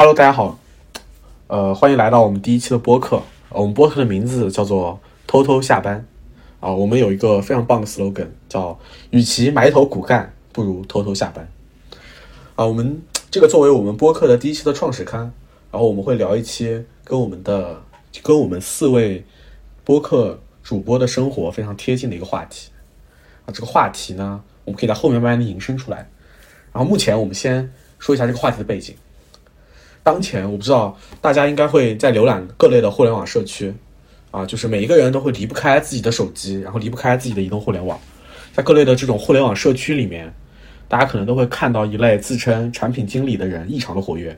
Hello，大家好，呃，欢迎来到我们第一期的播客。我们播客的名字叫做“偷偷下班”。啊，我们有一个非常棒的 slogan，叫“与其埋头苦干，不如偷偷下班”。啊，我们这个作为我们播客的第一期的创始刊，然后我们会聊一期跟我们的跟我们四位播客主播的生活非常贴近的一个话题。啊，这个话题呢，我们可以在后面慢慢的引申出来。然后目前我们先说一下这个话题的背景。当前我不知道大家应该会在浏览各类的互联网社区，啊，就是每一个人都会离不开自己的手机，然后离不开自己的移动互联网。在各类的这种互联网社区里面，大家可能都会看到一类自称产品经理的人异常的活跃。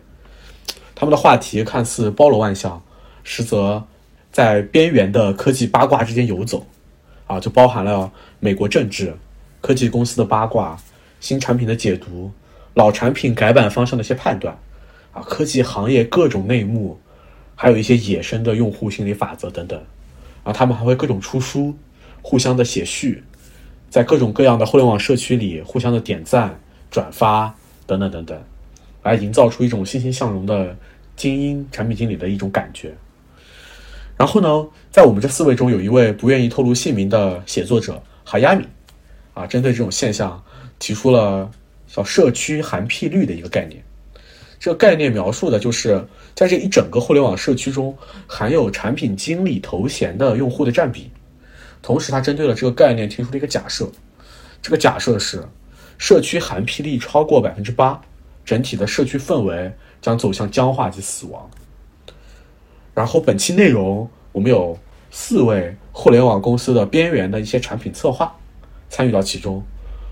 他们的话题看似包罗万象，实则在边缘的科技八卦之间游走，啊，就包含了美国政治、科技公司的八卦、新产品的解读、老产品改版方向的一些判断。啊，科技行业各种内幕，还有一些野生的用户心理法则等等，啊，他们还会各种出书，互相的写序，在各种各样的互联网社区里互相的点赞、转发等等等等，来营造出一种欣欣向荣的精英产品经理的一种感觉。然后呢，在我们这四位中，有一位不愿意透露姓名的写作者哈亚米，啊，针对这种现象提出了叫社区含屁率的一个概念。这个概念描述的就是在这一整个互联网社区中，含有产品经理头衔的用户的占比。同时，它针对了这个概念提出了一个假设，这个假设是社区含屁率超过百分之八，整体的社区氛围将走向僵化及死亡。然后，本期内容我们有四位互联网公司的边缘的一些产品策划参与到其中，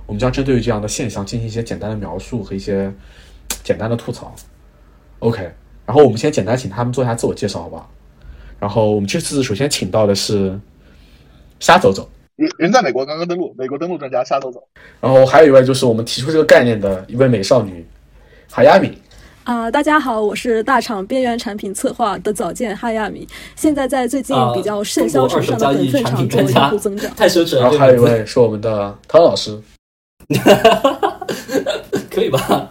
我们将针对于这样的现象进行一些简单的描述和一些。简单的吐槽，OK，然后我们先简单请他们做一下自我介绍，好不好？然后我们这次首先请到的是沙走走，人人在美国刚刚登陆，美国登陆专家沙走走。然后还有一位就是我们提出这个概念的一位美少女哈亚米。啊，大家好，我是大厂边缘产品策划的早见哈亚米，现在在最近比较盛销场上的本分厂做用户增长。太奢侈了。然后还有一位是我们的汤老师，可以吧？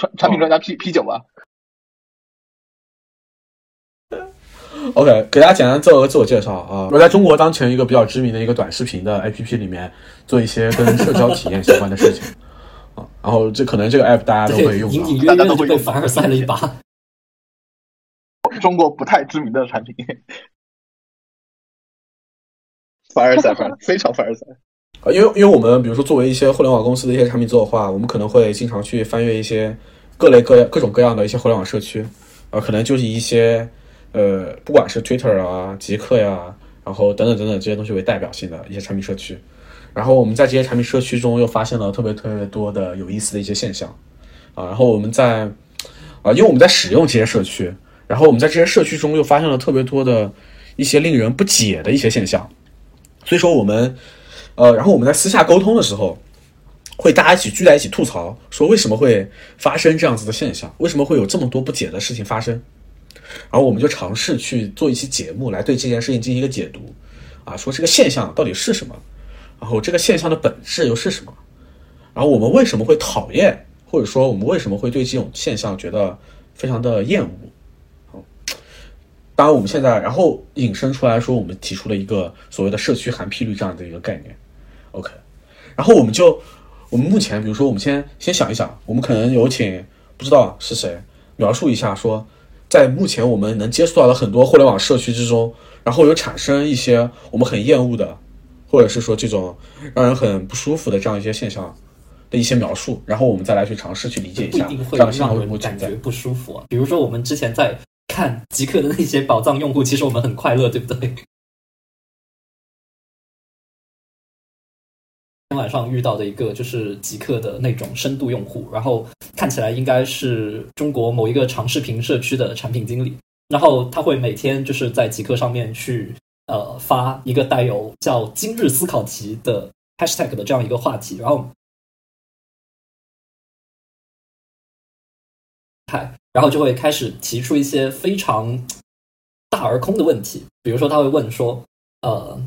产产品专家 P P 九吧。OK，给大家简单做个自我介绍啊。我在中国当前一个比较知名的一个短视频的 APP 里面做一些跟社交体验相关的事情啊。然后这可能这个 App 大家都会用，大家都会被凡尔赛了一把。中国不太知名的产品，凡尔赛，凡非常凡尔赛。啊，因为因为我们比如说作为一些互联网公司的一些产品做的话，我们可能会经常去翻阅一些各类各各种各样的一些互联网社区，啊，可能就是一些呃，不管是 Twitter 啊、极客呀，然后等等等等这些东西为代表性的一些产品社区，然后我们在这些产品社区中又发现了特别特别多的有意思的一些现象，啊，然后我们在啊，因为我们在使用这些社区，然后我们在这些社区中又发现了特别多的一些令人不解的一些现象，所以说我们。呃，然后我们在私下沟通的时候，会大家一起聚在一起吐槽，说为什么会发生这样子的现象，为什么会有这么多不解的事情发生？然后我们就尝试去做一期节目来对这件事情进行一个解读，啊，说这个现象到底是什么，然后这个现象的本质又是什么？然后我们为什么会讨厌，或者说我们为什么会对这种现象觉得非常的厌恶？当然，我们现在然后引申出来说，我们提出了一个所谓的社区含屁率这样的一个概念。OK，然后我们就，我们目前，比如说，我们先先想一想，我们可能有请不知道是谁描述一下，说在目前我们能接触到的很多互联网社区之中，然后有产生一些我们很厌恶的，或者是说这种让人很不舒服的这样一些现象的一些描述，然后我们再来去尝试去理解一下，这样让人感觉不舒服啊。比如说我们之前在看极客的那些宝藏用户，其实我们很快乐，对不对？今天晚上遇到的一个就是极客的那种深度用户，然后看起来应该是中国某一个长视频社区的产品经理，然后他会每天就是在极客上面去呃发一个带有叫“今日思考题”的 hashtag 的这样一个话题，然后，嗨，然后就会开始提出一些非常大而空的问题，比如说他会问说，呃。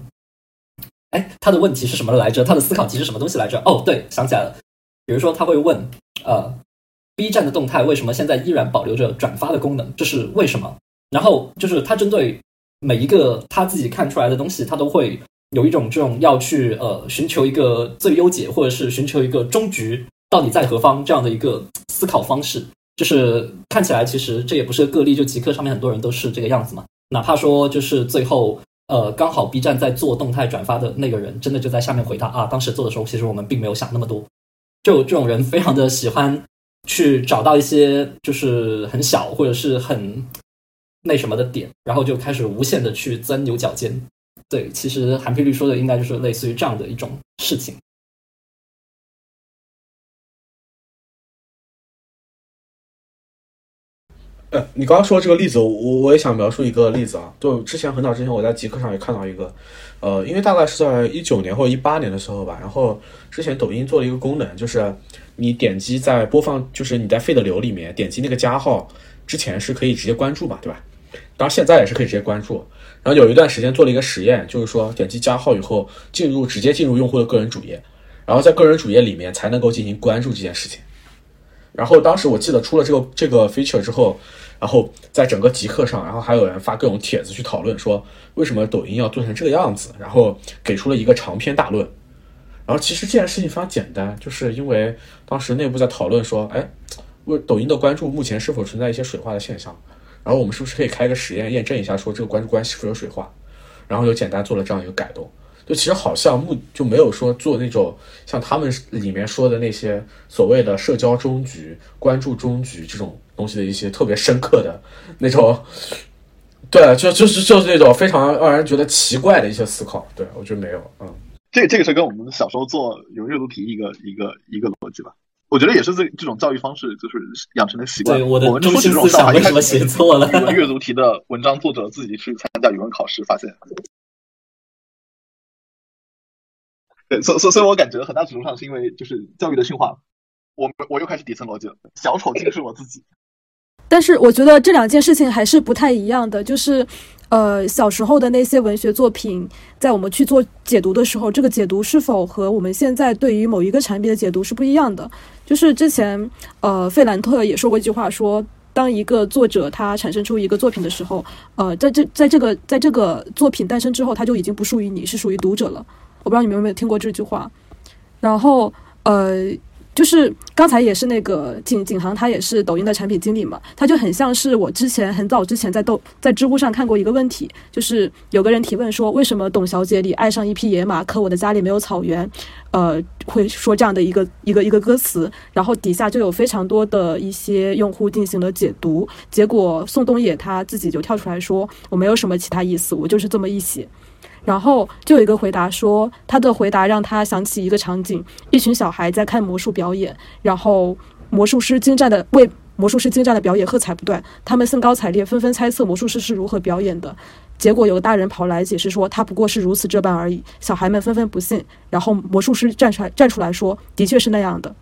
哎，他的问题是什么来着？他的思考题是什么东西来着？哦，对，想起来了。比如说，他会问，呃，B 站的动态为什么现在依然保留着转发的功能，这是为什么？然后就是他针对每一个他自己看出来的东西，他都会有一种这种要去呃寻求一个最优解，或者是寻求一个终局到底在何方这样的一个思考方式。就是看起来其实这也不是个例，就极客上面很多人都是这个样子嘛。哪怕说就是最后呃刚好 B 站在做动态转发的那个人，真的就在下面回他啊，当时做的时候其实我们并没有想那么多。就这种人非常的喜欢去找到一些就是很小或者是很那什么的点，然后就开始无限的去钻牛角尖。对，其实韩霹雳说的应该就是类似于这样的一种事情。呃，你刚刚说这个例子，我我也想描述一个例子啊。就之前很早之前，我在极客上也看到一个，呃，因为大概是在一九年或者一八年的时候吧。然后之前抖音做了一个功能，就是你点击在播放，就是你在 feed 流里面点击那个加号之前是可以直接关注嘛，对吧？当然现在也是可以直接关注。然后有一段时间做了一个实验，就是说点击加号以后进入直接进入用户的个人主页，然后在个人主页里面才能够进行关注这件事情。然后当时我记得出了这个这个 feature 之后。然后在整个极客上，然后还有人发各种帖子去讨论，说为什么抖音要做成这个样子，然后给出了一个长篇大论。然后其实这件事情非常简单，就是因为当时内部在讨论说，哎，为抖音的关注目前是否存在一些水化的现象？然后我们是不是可以开个实验验证一下，说这个关注关系是否有水化？然后就简单做了这样一个改动。就其实好像目就没有说做那种像他们里面说的那些所谓的社交终局、关注终局这种东西的一些特别深刻的那种，对，就就是就是那种非常让人觉得奇怪的一些思考。对我觉得没有，嗯，这个这个是跟我们小时候做有阅读题一个一个一个逻辑吧。我觉得也是这这种教育方式就是养成的习惯。对我的中心思想为什么写错了？阅读题的文章作者自己去参加语文考试，发现。所所所以，我感觉很大程度上是因为就是教育的驯化，我我又开始底层逻辑了。小丑竟是我自己。但是我觉得这两件事情还是不太一样的。就是，呃，小时候的那些文学作品，在我们去做解读的时候，这个解读是否和我们现在对于某一个产品的解读是不一样的？就是之前，呃，费兰特也说过一句话，说当一个作者他产生出一个作品的时候，呃，在这在这个在这个作品诞生之后，他就已经不属于你，是属于读者了。我不知道你们有没有听过这句话，然后呃，就是刚才也是那个景景航，他也是抖音的产品经理嘛，他就很像是我之前很早之前在抖在知乎上看过一个问题，就是有个人提问说，为什么董小姐里爱上一匹野马，可我的家里没有草原，呃，会说这样的一个一个一个歌词，然后底下就有非常多的一些用户进行了解读，结果宋冬野他自己就跳出来说，我没有什么其他意思，我就是这么一写。然后就有一个回答说，他的回答让他想起一个场景：一群小孩在看魔术表演，然后魔术师精湛的为魔术师精湛的表演喝彩不断，他们兴高采烈，纷纷猜测魔术师是如何表演的。结果有个大人跑来解释说，他不过是如此这般而已。小孩们纷纷不信，然后魔术师站出来站出来说，的确是那样的。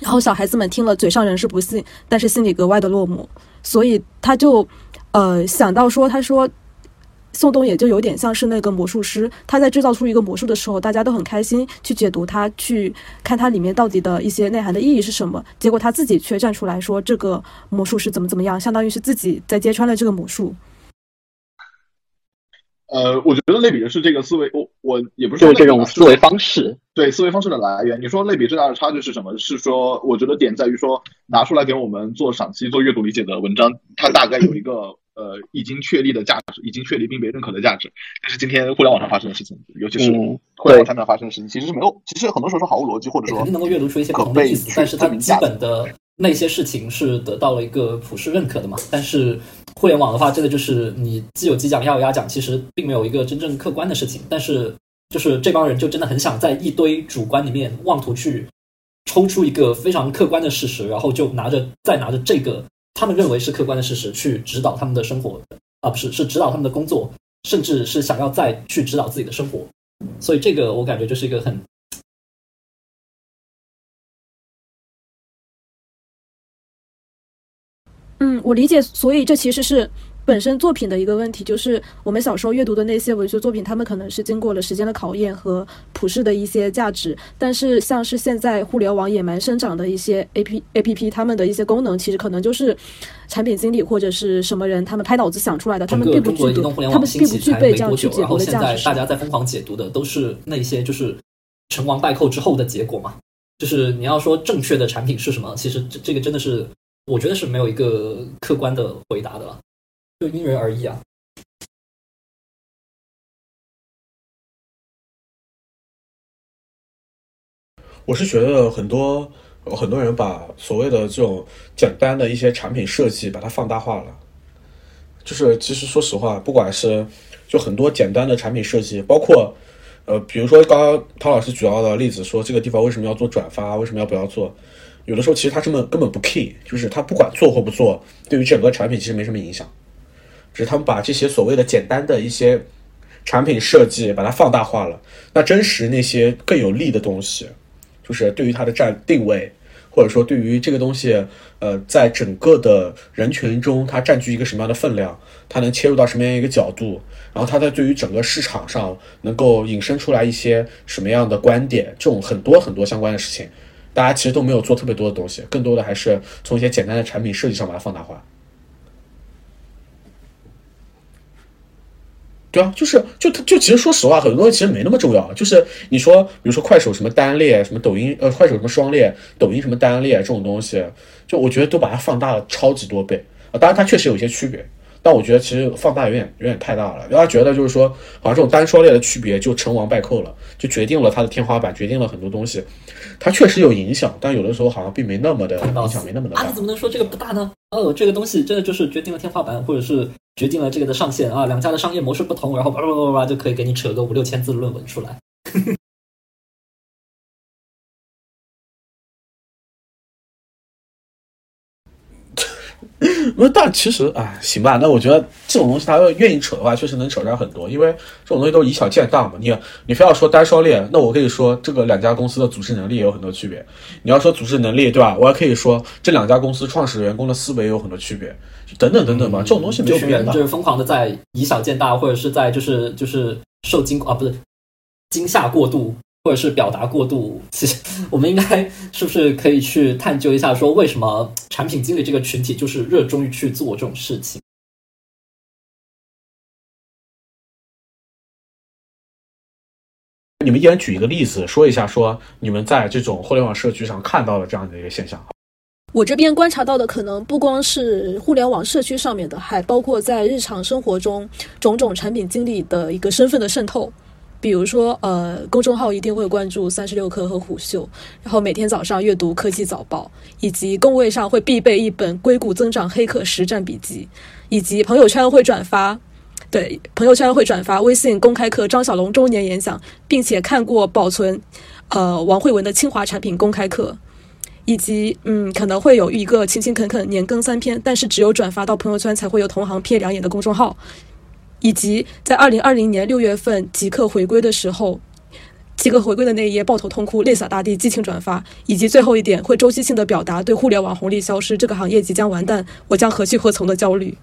然后小孩子们听了，嘴上仍是不信，但是心里格外的落寞。所以他就，呃，想到说，他说。宋冬野就有点像是那个魔术师，他在制造出一个魔术的时候，大家都很开心去解读它，去看它里面到底的一些内涵的意义是什么。结果他自己却站出来说这个魔术是怎么怎么样，相当于是自己在揭穿了这个魔术。呃，我觉得类比的是这个思维，我我也不是就这种思维方式，对思维方式的来源。你说类比最大的差距是什么？是说我觉得点在于说拿出来给我们做赏析、做阅读理解的文章，它大概有一个。呃，已经确立的价值，已经确立并被认可的价值，但是今天互联网上发生的事情，尤其是互联网上面发生的事情，其实是没有，其实很多时候是毫无逻辑，或者说肯定能够阅读出一些不同的意思，但是它基本的那些事情是得到了一个普世认可的嘛。但是互联网的话，真的就是你既有鸡讲，又有鸭讲，其实并没有一个真正客观的事情。但是就是这帮人就真的很想在一堆主观里面妄图去抽出一个非常客观的事实，然后就拿着再拿着这个。他们认为是客观的事实去指导他们的生活，啊，不是，是指导他们的工作，甚至是想要再去指导自己的生活。所以这个我感觉就是一个很……嗯，我理解。所以这其实是本身作品的一个问题，就是我们小时候阅读的那些文学作品，他们可能是经过了时间的考验和普世的一些价值。但是像是现在互联网野蛮生长的一些 A P A P P，他们的一些功能，其实可能就是产品经理或者是什么人他们拍脑子想出来的，他们并不具备，他们并不具备这样去解读的价值。大家在疯狂解读的都是那些就是成王败寇之后的结果嘛？就是你要说正确的产品是什么？其实这这个真的是，我觉得是没有一个客观的回答的，就因人而异啊。我是觉得很多很多人把所谓的这种简单的一些产品设计把它放大化了，就是其实说实话，不管是就很多简单的产品设计，包括。呃，比如说刚刚汤老师举到的例子，说这个地方为什么要做转发，为什么要不要做？有的时候其实他根本根本不 key，就是他不管做或不做，对于整个产品其实没什么影响。只是他们把这些所谓的简单的一些产品设计把它放大化了。那真实那些更有利的东西，就是对于它的占定位，或者说对于这个东西，呃，在整个的人群中它占据一个什么样的分量，它能切入到什么样一个角度。然后它在对于整个市场上能够引申出来一些什么样的观点，这种很多很多相关的事情，大家其实都没有做特别多的东西，更多的还是从一些简单的产品设计上把它放大化。对啊，就是就就其实说实话，很多东西其实没那么重要。就是你说，比如说快手什么单列，什么抖音呃快手什么双列，抖音什么单列这种东西，就我觉得都把它放大了超级多倍啊。当然它确实有一些区别。但我觉得其实放大有点有点太大了，大家觉得就是说，好像这种单双列的区别就成王败寇了，就决定了它的天花板，决定了很多东西。它确实有影响，但有的时候好像并没那么的影响，没那么的大。啊，怎么能说这个不大呢？哦，这个东西真的就是决定了天花板，或者是决定了这个的上限啊。两家的商业模式不同，然后叭叭叭叭叭就可以给你扯个五六千字的论文出来。那但其实啊，行吧。那我觉得这种东西，他要愿意扯的话，确实能扯出来很多。因为这种东西都是以小见大嘛。你你非要说单双列，那我可以说这个两家公司的组织能力也有很多区别。你要说组织能力，对吧？我还可以说这两家公司创始员工的思维有很多区别，等等等等吧。这种东西没有必要。就是疯狂的在以小见大，或者是在就是就是受惊啊，不是惊吓过度。或者是表达过度，其实我们应该是不是可以去探究一下，说为什么产品经理这个群体就是热衷于去做这种事情？你们一人举一个例子，说一下，说你们在这种互联网社区上看到了这样的一个现象。我这边观察到的，可能不光是互联网社区上面的，还包括在日常生活中种种产品经理的一个身份的渗透。比如说，呃，公众号一定会关注三十六氪和虎嗅，然后每天早上阅读科技早报，以及工位上会必备一本硅谷增长黑客实战笔记，以及朋友圈会转发，对，朋友圈会转发微信公开课张小龙周年演讲，并且看过保存，呃，王慧文的清华产品公开课，以及嗯，可能会有一个勤勤恳恳年更三篇，但是只有转发到朋友圈才会有同行瞥两眼的公众号。以及在二零二零年六月份极客回归的时候，极客回归的那一页抱头痛哭、泪洒大地、激情转发，以及最后一点会周期性的表达对互联网红利消失、这个行业即将完蛋、我将何去何从的焦虑。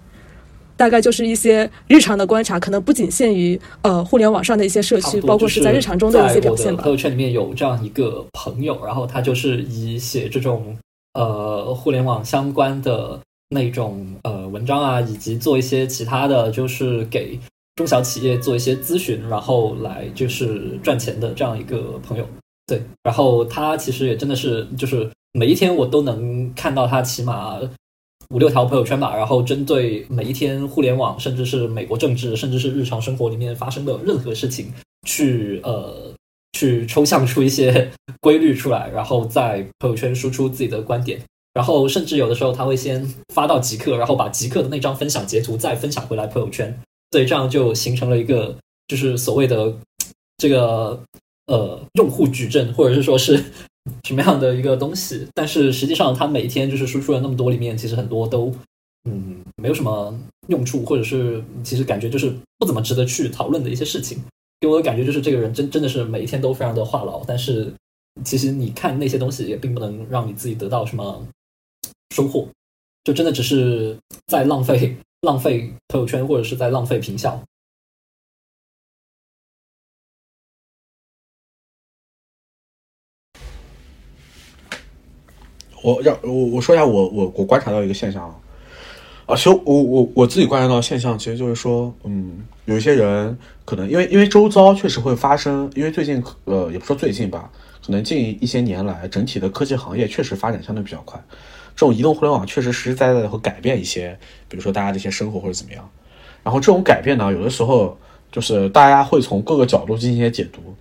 大概就是一些日常的观察，可能不仅限于呃互联网上的一些社区，包括是在日常中的一些表现吧。朋友圈里面有这样一个朋友，然后他就是以写这种呃互联网相关的。那种呃文章啊，以及做一些其他的就是给中小企业做一些咨询，然后来就是赚钱的这样一个朋友。对，然后他其实也真的是就是每一天我都能看到他起码五六条朋友圈吧，然后针对每一天互联网，甚至是美国政治，甚至是日常生活里面发生的任何事情，去呃去抽象出一些 规律出来，然后在朋友圈输出自己的观点。然后甚至有的时候他会先发到极客，然后把极客的那张分享截图再分享回来朋友圈，所以这样就形成了一个就是所谓的这个呃用户矩阵，或者是说是什么样的一个东西。但是实际上他每一天就是输出了那么多里面，其实很多都嗯没有什么用处，或者是其实感觉就是不怎么值得去讨论的一些事情。给我的感觉就是这个人真真的是每一天都非常的话痨，但是其实你看那些东西也并不能让你自己得到什么。收获，就真的只是在浪费浪费朋友圈或者是在浪费平效。我让我我说一下我我我观察到一个现象啊，啊，其实我我我自己观察到现象，其实就是说，嗯，有一些人可能因为因为周遭确实会发生，因为最近呃也不说最近吧，可能近一些年来整体的科技行业确实发展相对比较快，这种移动互联网确实实实在在的会改变一些，比如说大家的一些生活或者怎么样，然后这种改变呢，有的时候就是大家会从各个角度进行一些解读，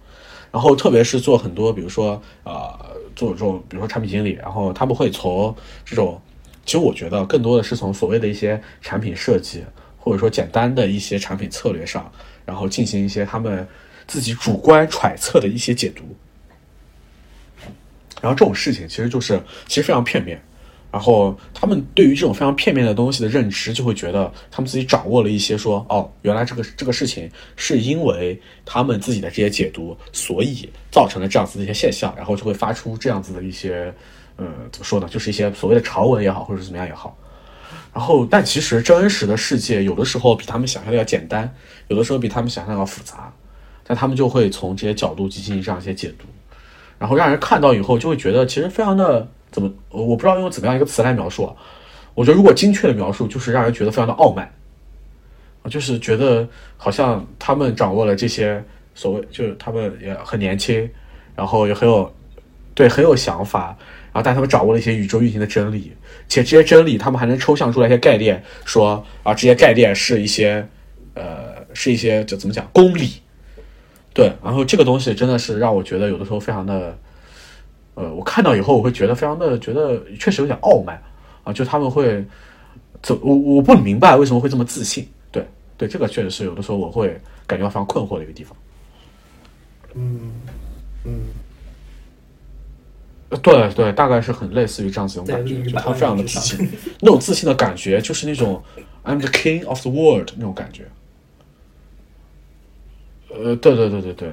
然后特别是做很多比如说啊。做这种，比如说产品经理，然后他们会从这种，其实我觉得更多的是从所谓的一些产品设计，或者说简单的一些产品策略上，然后进行一些他们自己主观揣测的一些解读。然后这种事情其实就是其实非常片面。然后他们对于这种非常片面的东西的认知，就会觉得他们自己掌握了一些说，哦，原来这个这个事情是因为他们自己的这些解读，所以造成了这样子的一些现象，然后就会发出这样子的一些，呃，怎么说呢，就是一些所谓的潮文也好，或者是怎么样也好。然后，但其实真实的世界有的时候比他们想象的要简单，有的时候比他们想象要复杂，但他们就会从这些角度进行这样一些解读，然后让人看到以后就会觉得其实非常的。怎么？我不知道用怎么样一个词来描述啊？我觉得如果精确的描述，就是让人觉得非常的傲慢啊，就是觉得好像他们掌握了这些所谓，就是他们也很年轻，然后也很有对很有想法，然后但他们掌握了一些宇宙运行的真理，且这些真理他们还能抽象出来一些概念，说啊这些概念是一些呃是一些就怎么讲公理，对，然后这个东西真的是让我觉得有的时候非常的。呃，我看到以后，我会觉得非常的觉得确实有点傲慢啊，就他们会，怎我我不明白为什么会这么自信，对对，这个确实是有的时候我会感觉到非常困惑的一个地方。嗯嗯，对对，大概是很类似于这样子一种感觉，就他非常的自信，那种自信的感觉就是那种 I'm the king of the world 那种感觉。呃，对对对对对。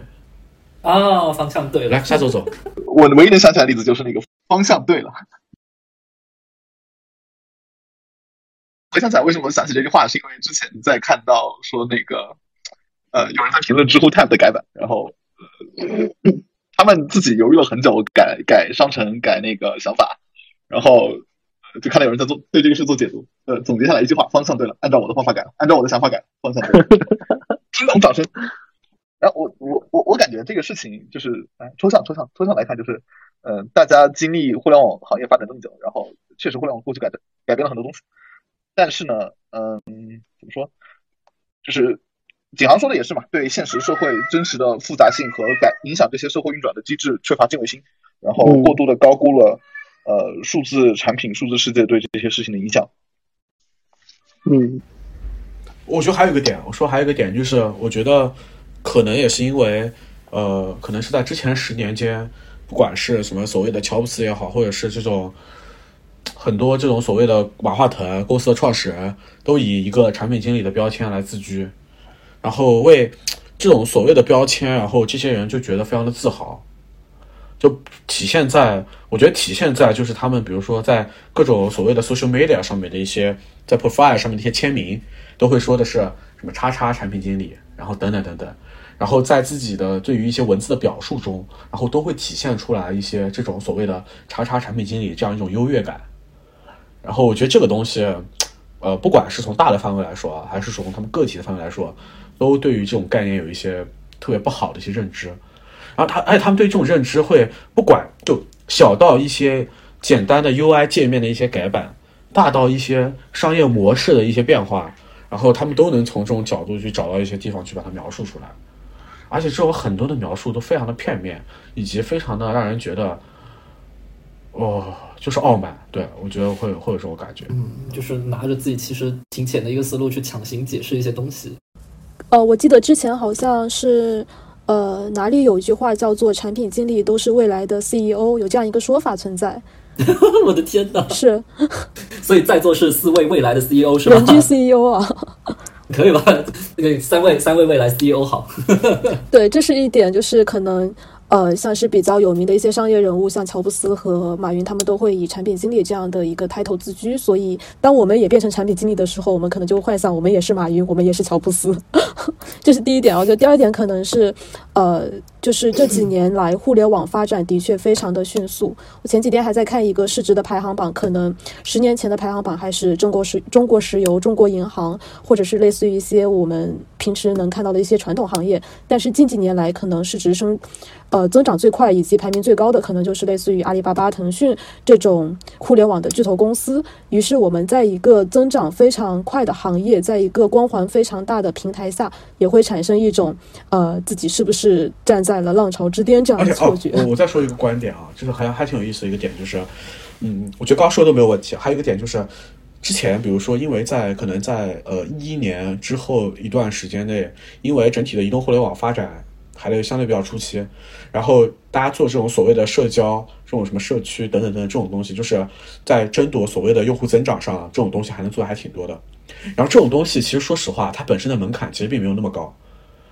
啊，方向对了，来，夏走走。我唯一能想起来的例子就是那个方向对了。回想起来，为什么想起这句话，是因为之前在看到说那个，呃，有人在评论知乎 Tab 的改版，然后他们自己犹豫了很久，改改商城，改那个想法，然后就看到有人在做对这个事做解读，呃，总结下来一句话：方向对了，按照我的方法改，按照我的想法改，方向对了。听懂掌声。然后我我我我感觉这个事情就是，哎，抽象抽象抽象来看，就是，嗯，大家经历互联网行业发展这么久，然后确实互联网过去改的改变了很多东西，但是呢，嗯，怎么说，就是景航说的也是嘛，对现实社会真实的复杂性和改影响这些社会运转的机制缺乏敬畏心，然后过度的高估了呃数字产品、数字世界对这些事情的影响。嗯，我觉得还有一个点，我说还有一个点就是，我觉得。可能也是因为，呃，可能是在之前十年间，不管是什么所谓的乔布斯也好，或者是这种很多这种所谓的马化腾公司的创始人，都以一个产品经理的标签来自居，然后为这种所谓的标签，然后这些人就觉得非常的自豪，就体现在，我觉得体现在就是他们，比如说在各种所谓的 social media 上面的一些，在 profile 上面的一些签名，都会说的是什么叉叉产品经理，然后等等等等。然后在自己的对于一些文字的表述中，然后都会体现出来一些这种所谓的“叉叉产品经理”这样一种优越感。然后我觉得这个东西，呃，不管是从大的范围来说啊，还是从他们个体的范围来说，都对于这种概念有一些特别不好的一些认知。然后他，而且他们对这种认知会不管就小到一些简单的 UI 界面的一些改版，大到一些商业模式的一些变化，然后他们都能从这种角度去找到一些地方去把它描述出来。而且这种很多的描述都非常的片面，以及非常的让人觉得，哦，就是傲慢。对我觉得会会有这种感觉，嗯，就是拿着自己其实挺浅的一个思路去强行解释一些东西。呃，我记得之前好像是，呃，哪里有一句话叫做“产品经理都是未来的 CEO”，有这样一个说法存在。我的天哪！是，所以在座是四位未来的 CEO 是吧？人均 CEO 啊。可以吧？那个三位三位未来 CEO 好。对，这是一点，就是可能呃，像是比较有名的一些商业人物，像乔布斯和马云，他们都会以产品经理这样的一个 title 自居。所以，当我们也变成产品经理的时候，我们可能就会幻想我们也是马云，我们也是乔布斯。这是第一点。我觉得第二点可能是，呃，就是这几年来互联网发展的确非常的迅速。我前几天还在看一个市值的排行榜，可能十年前的排行榜还是中国石、中国石油、中国银行，或者是类似于一些我们平时能看到的一些传统行业。但是近几年来，可能市值升。呃，增长最快以及排名最高的，可能就是类似于阿里巴巴、腾讯这种互联网的巨头公司。于是，我们在一个增长非常快的行业，在一个光环非常大的平台下，也会产生一种呃，自己是不是站在了浪潮之巅这样的错觉。我我再说一个观点啊，就是还还挺有意思的一个点，就是嗯，我觉得刚刚说的都没有问题。还有一个点就是，之前比如说，因为在可能在呃一一年之后一段时间内，因为整体的移动互联网发展。还得相对比较初期，然后大家做这种所谓的社交、这种什么社区等等等等这种东西，就是在争夺所谓的用户增长上，这种东西还能做的还挺多的。然后这种东西其实说实话，它本身的门槛其实并没有那么高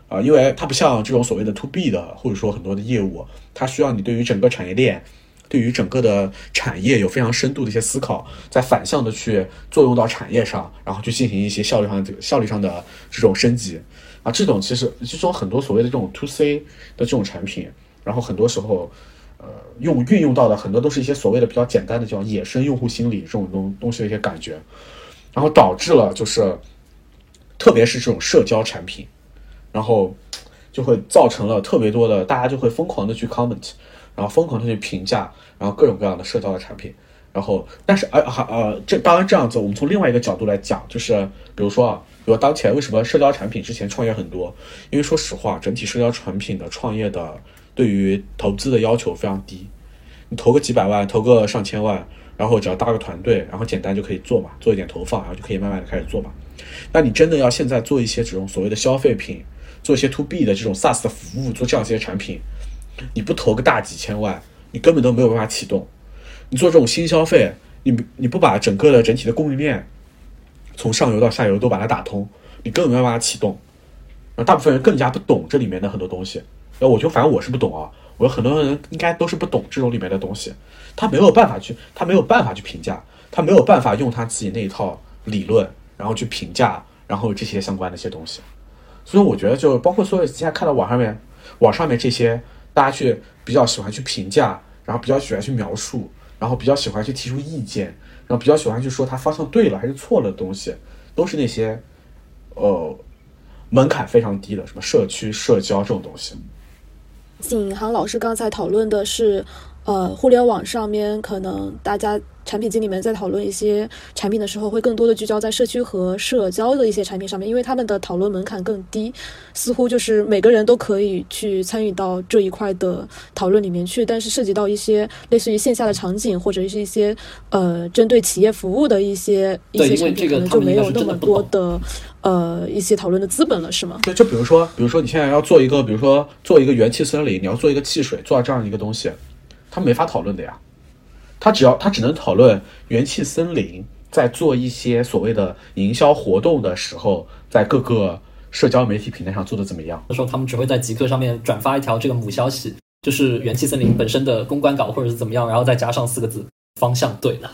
啊，因为它不像这种所谓的 to B 的，或者说很多的业务，它需要你对于整个产业链、对于整个的产业有非常深度的一些思考，在反向的去作用到产业上，然后去进行一些效率上这个效率上的这种升级。啊，这种其实这种很多所谓的这种 to C 的这种产品，然后很多时候，呃，用运用到的很多都是一些所谓的比较简单的叫野生用户心理这种东东西的一些感觉，然后导致了就是，特别是这种社交产品，然后就会造成了特别多的大家就会疯狂的去 comment，然后疯狂的去评价，然后各种各样的社交的产品。然后，但是，呃，还呃，这当然这样子，我们从另外一个角度来讲，就是比如说啊，比如当前为什么社交产品之前创业很多？因为说实话，整体社交产品的创业的对于投资的要求非常低，你投个几百万，投个上千万，然后只要搭个团队，然后简单就可以做嘛，做一点投放，然后就可以慢慢的开始做嘛。那你真的要现在做一些这种所谓的消费品，做一些 to B 的这种 SaaS 的服务，做这样一些产品，你不投个大几千万，你根本都没有办法启动。你做这种新消费，你你不把整个的整体的供应链从上游到下游都把它打通，你根本没有办法启动。然后大部分人更加不懂这里面的很多东西。那我就反正我是不懂啊，我有很多人应该都是不懂这种里面的东西。他没有办法去，他没有办法去评价，他没有办法用他自己那一套理论，然后去评价，然后这些相关的一些东西。所以我觉得，就包括所有现在看到网上面，网上面这些大家去比较喜欢去评价，然后比较喜欢去描述。然后比较喜欢去提出意见，然后比较喜欢去说他方向对了还是错了的东西，都是那些，呃，门槛非常低的，什么社区社交这种东西。景航老师刚才讨论的是，呃，互联网上面可能大家。产品经理们在讨论一些产品的时候，会更多的聚焦在社区和社交的一些产品上面，因为他们的讨论门槛更低，似乎就是每个人都可以去参与到这一块的讨论里面去。但是涉及到一些类似于线下的场景，或者是一些呃针对企业服务的一些一些产品，可能就没有那么多的呃一些讨论的资本了，是吗？对，就比如说，比如说你现在要做一个，比如说做一个元气森林，你要做一个汽水，做这样一个东西，他没法讨论的呀。他只要他只能讨论元气森林在做一些所谓的营销活动的时候，在各个社交媒体平台上做的怎么样？时候他们只会在极客上面转发一条这个母消息，就是元气森林本身的公关稿或者是怎么样，然后再加上四个字：方向对了。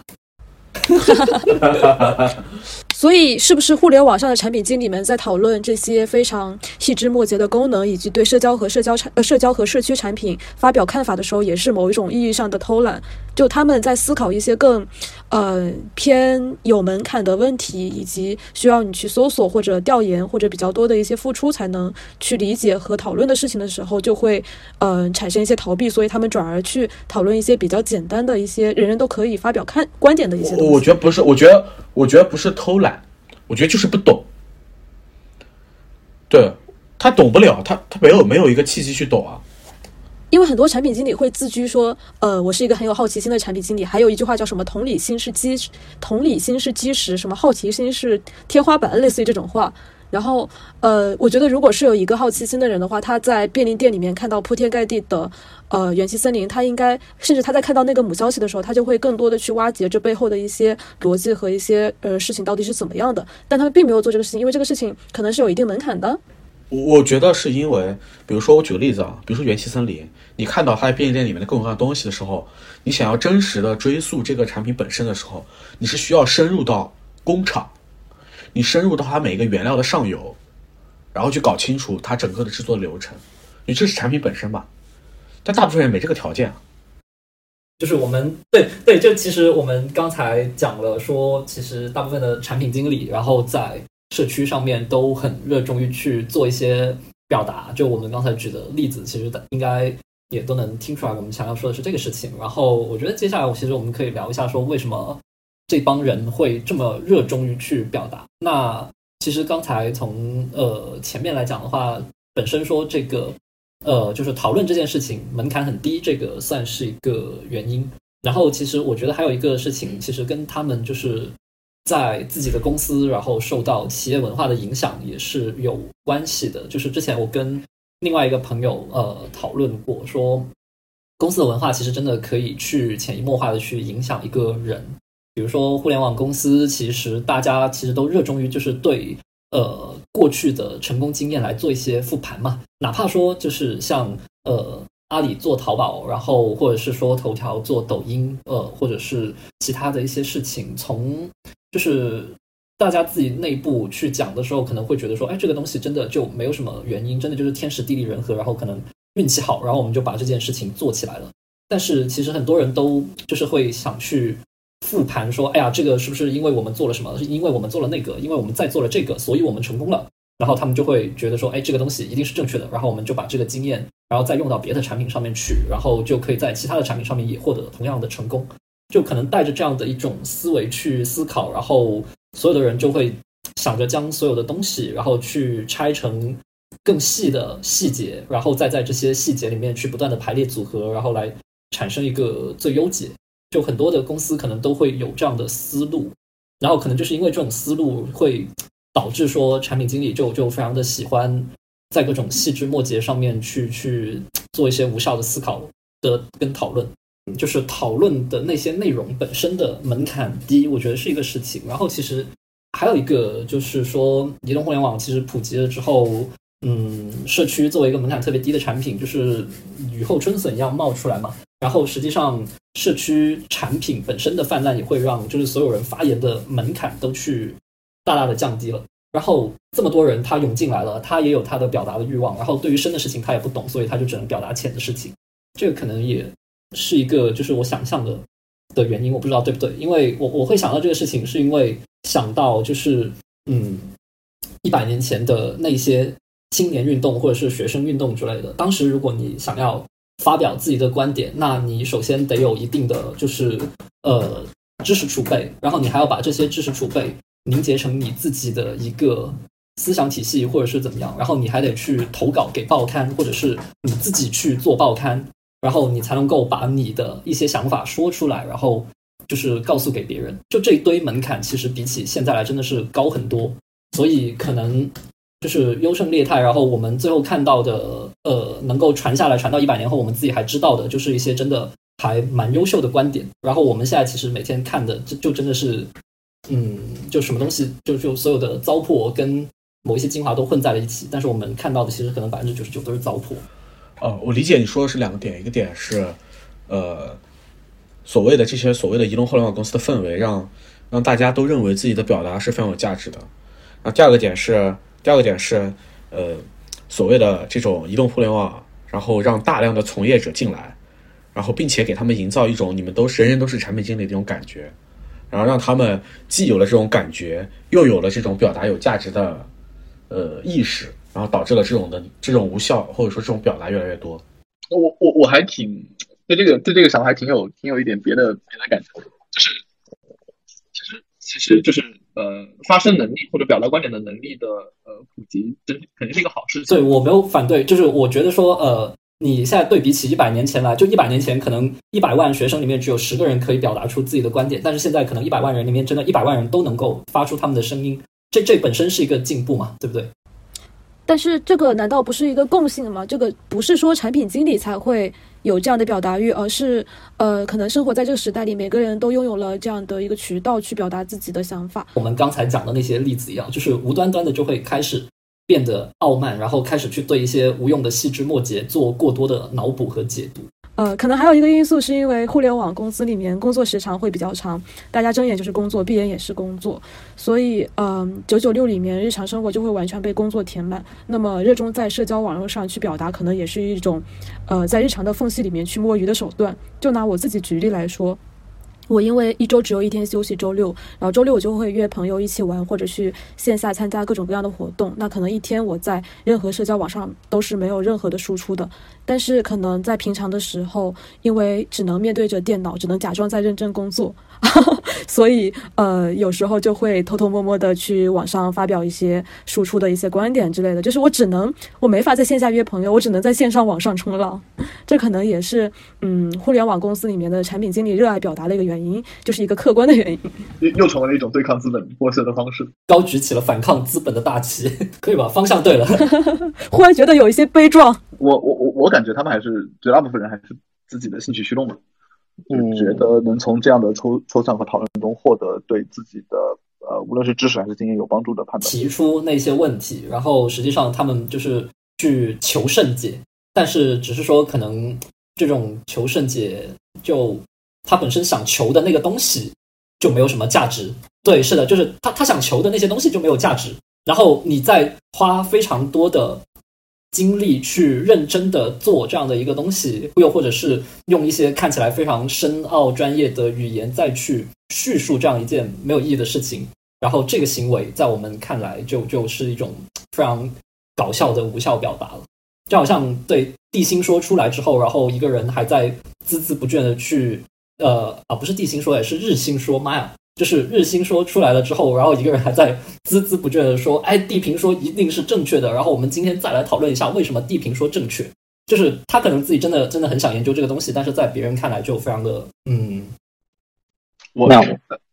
所以，是不是互联网上的产品经理们在讨论这些非常细枝末节的功能，以及对社交和社交产呃社交和社区产品发表看法的时候，也是某一种意义上的偷懒？就他们在思考一些更呃偏有门槛的问题，以及需要你去搜索或者调研或者比较多的一些付出才能去理解和讨论的事情的时候，就会嗯产生一些逃避，所以他们转而去讨论一些比较简单的一些人人都可以发表看观点的一些东西。我觉得不是，我觉得我觉得不是偷懒。我觉得就是不懂，对他懂不了，他他没有没有一个契机去懂啊。因为很多产品经理会自居说，呃，我是一个很有好奇心的产品经理。还有一句话叫什么“同理心是基，同理心是基石”，什么好奇心是天花板，类似于这种话。然后，呃，我觉得如果是有一个好奇心的人的话，他在便利店里面看到铺天盖地的。呃，元气森林，他应该甚至他在看到那个母消息的时候，他就会更多的去挖掘这背后的一些逻辑和一些呃事情到底是怎么样的。但他们并没有做这个事情，因为这个事情可能是有一定门槛的。我我觉得是因为，比如说我举个例子啊，比如说元气森林，你看到它在便利店里面的各种各样的东西的时候，你想要真实的追溯这个产品本身的时候，你是需要深入到工厂，你深入到它每一个原料的上游，然后去搞清楚它整个的制作流程，因为这是产品本身嘛。但大部分人没这个条件。就是我们对对，就其实我们刚才讲了说，其实大部分的产品经理，然后在社区上面都很热衷于去做一些表达。就我们刚才举的例子，其实应该也都能听出来，我们想要说的是这个事情。然后我觉得接下来，我其实我们可以聊一下，说为什么这帮人会这么热衷于去表达。那其实刚才从呃前面来讲的话，本身说这个。呃，就是讨论这件事情门槛很低，这个算是一个原因。然后，其实我觉得还有一个事情，其实跟他们就是在自己的公司，然后受到企业文化的影响也是有关系的。就是之前我跟另外一个朋友呃讨论过，说公司的文化其实真的可以去潜移默化的去影响一个人。比如说互联网公司，其实大家其实都热衷于就是对。呃，过去的成功经验来做一些复盘嘛，哪怕说就是像呃阿里做淘宝，然后或者是说头条做抖音，呃，或者是其他的一些事情，从就是大家自己内部去讲的时候，可能会觉得说，哎，这个东西真的就没有什么原因，真的就是天时地利人和，然后可能运气好，然后我们就把这件事情做起来了。但是其实很多人都就是会想去。复盘说：“哎呀，这个是不是因为我们做了什么？是因为我们做了那个？因为我们在做了这个，所以我们成功了。然后他们就会觉得说：，哎，这个东西一定是正确的。然后我们就把这个经验，然后再用到别的产品上面去，然后就可以在其他的产品上面也获得同样的成功。就可能带着这样的一种思维去思考，然后所有的人就会想着将所有的东西，然后去拆成更细的细节，然后再在这些细节里面去不断的排列组合，然后来产生一个最优解。”就很多的公司可能都会有这样的思路，然后可能就是因为这种思路会导致说产品经理就就非常的喜欢在各种细枝末节上面去去做一些无效的思考的跟讨论，就是讨论的那些内容本身的门槛低，我觉得是一个事情。然后其实还有一个就是说，移动互联网其实普及了之后，嗯，社区作为一个门槛特别低的产品，就是雨后春笋一样冒出来嘛。然后实际上，社区产品本身的泛滥也会让就是所有人发言的门槛都去大大的降低了。然后这么多人他涌进来了，他也有他的表达的欲望。然后对于深的事情他也不懂，所以他就只能表达浅的事情。这个可能也是一个就是我想象的的原因，我不知道对不对。因为我我会想到这个事情，是因为想到就是嗯，一百年前的那些青年运动或者是学生运动之类的，当时如果你想要。发表自己的观点，那你首先得有一定的就是呃知识储备，然后你还要把这些知识储备凝结成你自己的一个思想体系，或者是怎么样，然后你还得去投稿给报刊，或者是你自己去做报刊，然后你才能够把你的一些想法说出来，然后就是告诉给别人。就这一堆门槛，其实比起现在来真的是高很多，所以可能。就是优胜劣汰，然后我们最后看到的，呃，能够传下来，传到一百年后，我们自己还知道的，就是一些真的还蛮优秀的观点。然后我们现在其实每天看的，就就真的是，嗯，就什么东西，就就所有的糟粕跟某一些精华都混在了一起。但是我们看到的，其实可能百分之九十九都是糟粕。哦，我理解你说的是两个点，一个点是，呃，所谓的这些所谓的移动互联网公司的氛围，让让大家都认为自己的表达是非常有价值的。那第二个点是。第二个点是，呃，所谓的这种移动互联网，然后让大量的从业者进来，然后并且给他们营造一种你们都人人都是产品经理的这种感觉，然后让他们既有了这种感觉，又有了这种表达有价值的呃意识，然后导致了这种的这种无效或者说这种表达越来越多。我我我还挺对这个对这个想法还挺有挺有一点别的别的感觉，就是其实其实就是。呃，发声能力或者表达观点的能力的呃普及，这肯定是一个好事。对我没有反对，就是我觉得说，呃，你现在对比起一百年前来，就一百年前可能一百万学生里面只有十个人可以表达出自己的观点，但是现在可能一百万人里面真的一百万人都能够发出他们的声音，这这本身是一个进步嘛，对不对？但是这个难道不是一个共性吗？这个不是说产品经理才会。有这样的表达欲，而是，呃，可能生活在这个时代里，每个人都拥有了这样的一个渠道去表达自己的想法。我们刚才讲的那些例子一样，就是无端端的就会开始变得傲慢，然后开始去对一些无用的细枝末节做过多的脑补和解读。呃，可能还有一个因素是因为互联网公司里面工作时长会比较长，大家睁眼就是工作，闭眼也是工作，所以嗯，九九六里面日常生活就会完全被工作填满。那么热衷在社交网络上去表达，可能也是一种呃在日常的缝隙里面去摸鱼的手段。就拿我自己举例来说。我因为一周只有一天休息，周六，然后周六我就会约朋友一起玩，或者去线下参加各种各样的活动。那可能一天我在任何社交网上都是没有任何的输出的。但是可能在平常的时候，因为只能面对着电脑，只能假装在认真工作，所以呃，有时候就会偷偷摸摸的去网上发表一些输出的一些观点之类的。就是我只能，我没法在线下约朋友，我只能在线上网上冲浪。这可能也是嗯，互联网公司里面的产品经理热爱表达的一个原因，就是一个客观的原因。又又成为了一种对抗资本剥削的方式，高举起了反抗资本的大旗，可以吧？方向对了，忽然觉得有一些悲壮。我我我我感觉他们还是绝大部分人还是自己的兴趣驱动嘛，就觉得能从这样的抽抽象和讨论中获得对自己的呃无论是知识还是经验有帮助的判断，提出那些问题，然后实际上他们就是去求甚解，但是只是说可能这种求甚解就他本身想求的那个东西就没有什么价值，对，是的，就是他他想求的那些东西就没有价值，然后你再花非常多的。精力去认真的做这样的一个东西，又或者是用一些看起来非常深奥专业的语言再去叙述这样一件没有意义的事情，然后这个行为在我们看来就就是一种非常搞笑的无效表达了，就好像对地心说出来之后，然后一个人还在孜孜不倦的去呃啊不是地心说，也是日心说，妈呀！就是日心说出来了之后，然后一个人还在孜孜不倦的说：“哎，地平说一定是正确的。”然后我们今天再来讨论一下为什么地平说正确。就是他可能自己真的真的很想研究这个东西，但是在别人看来就非常的嗯。我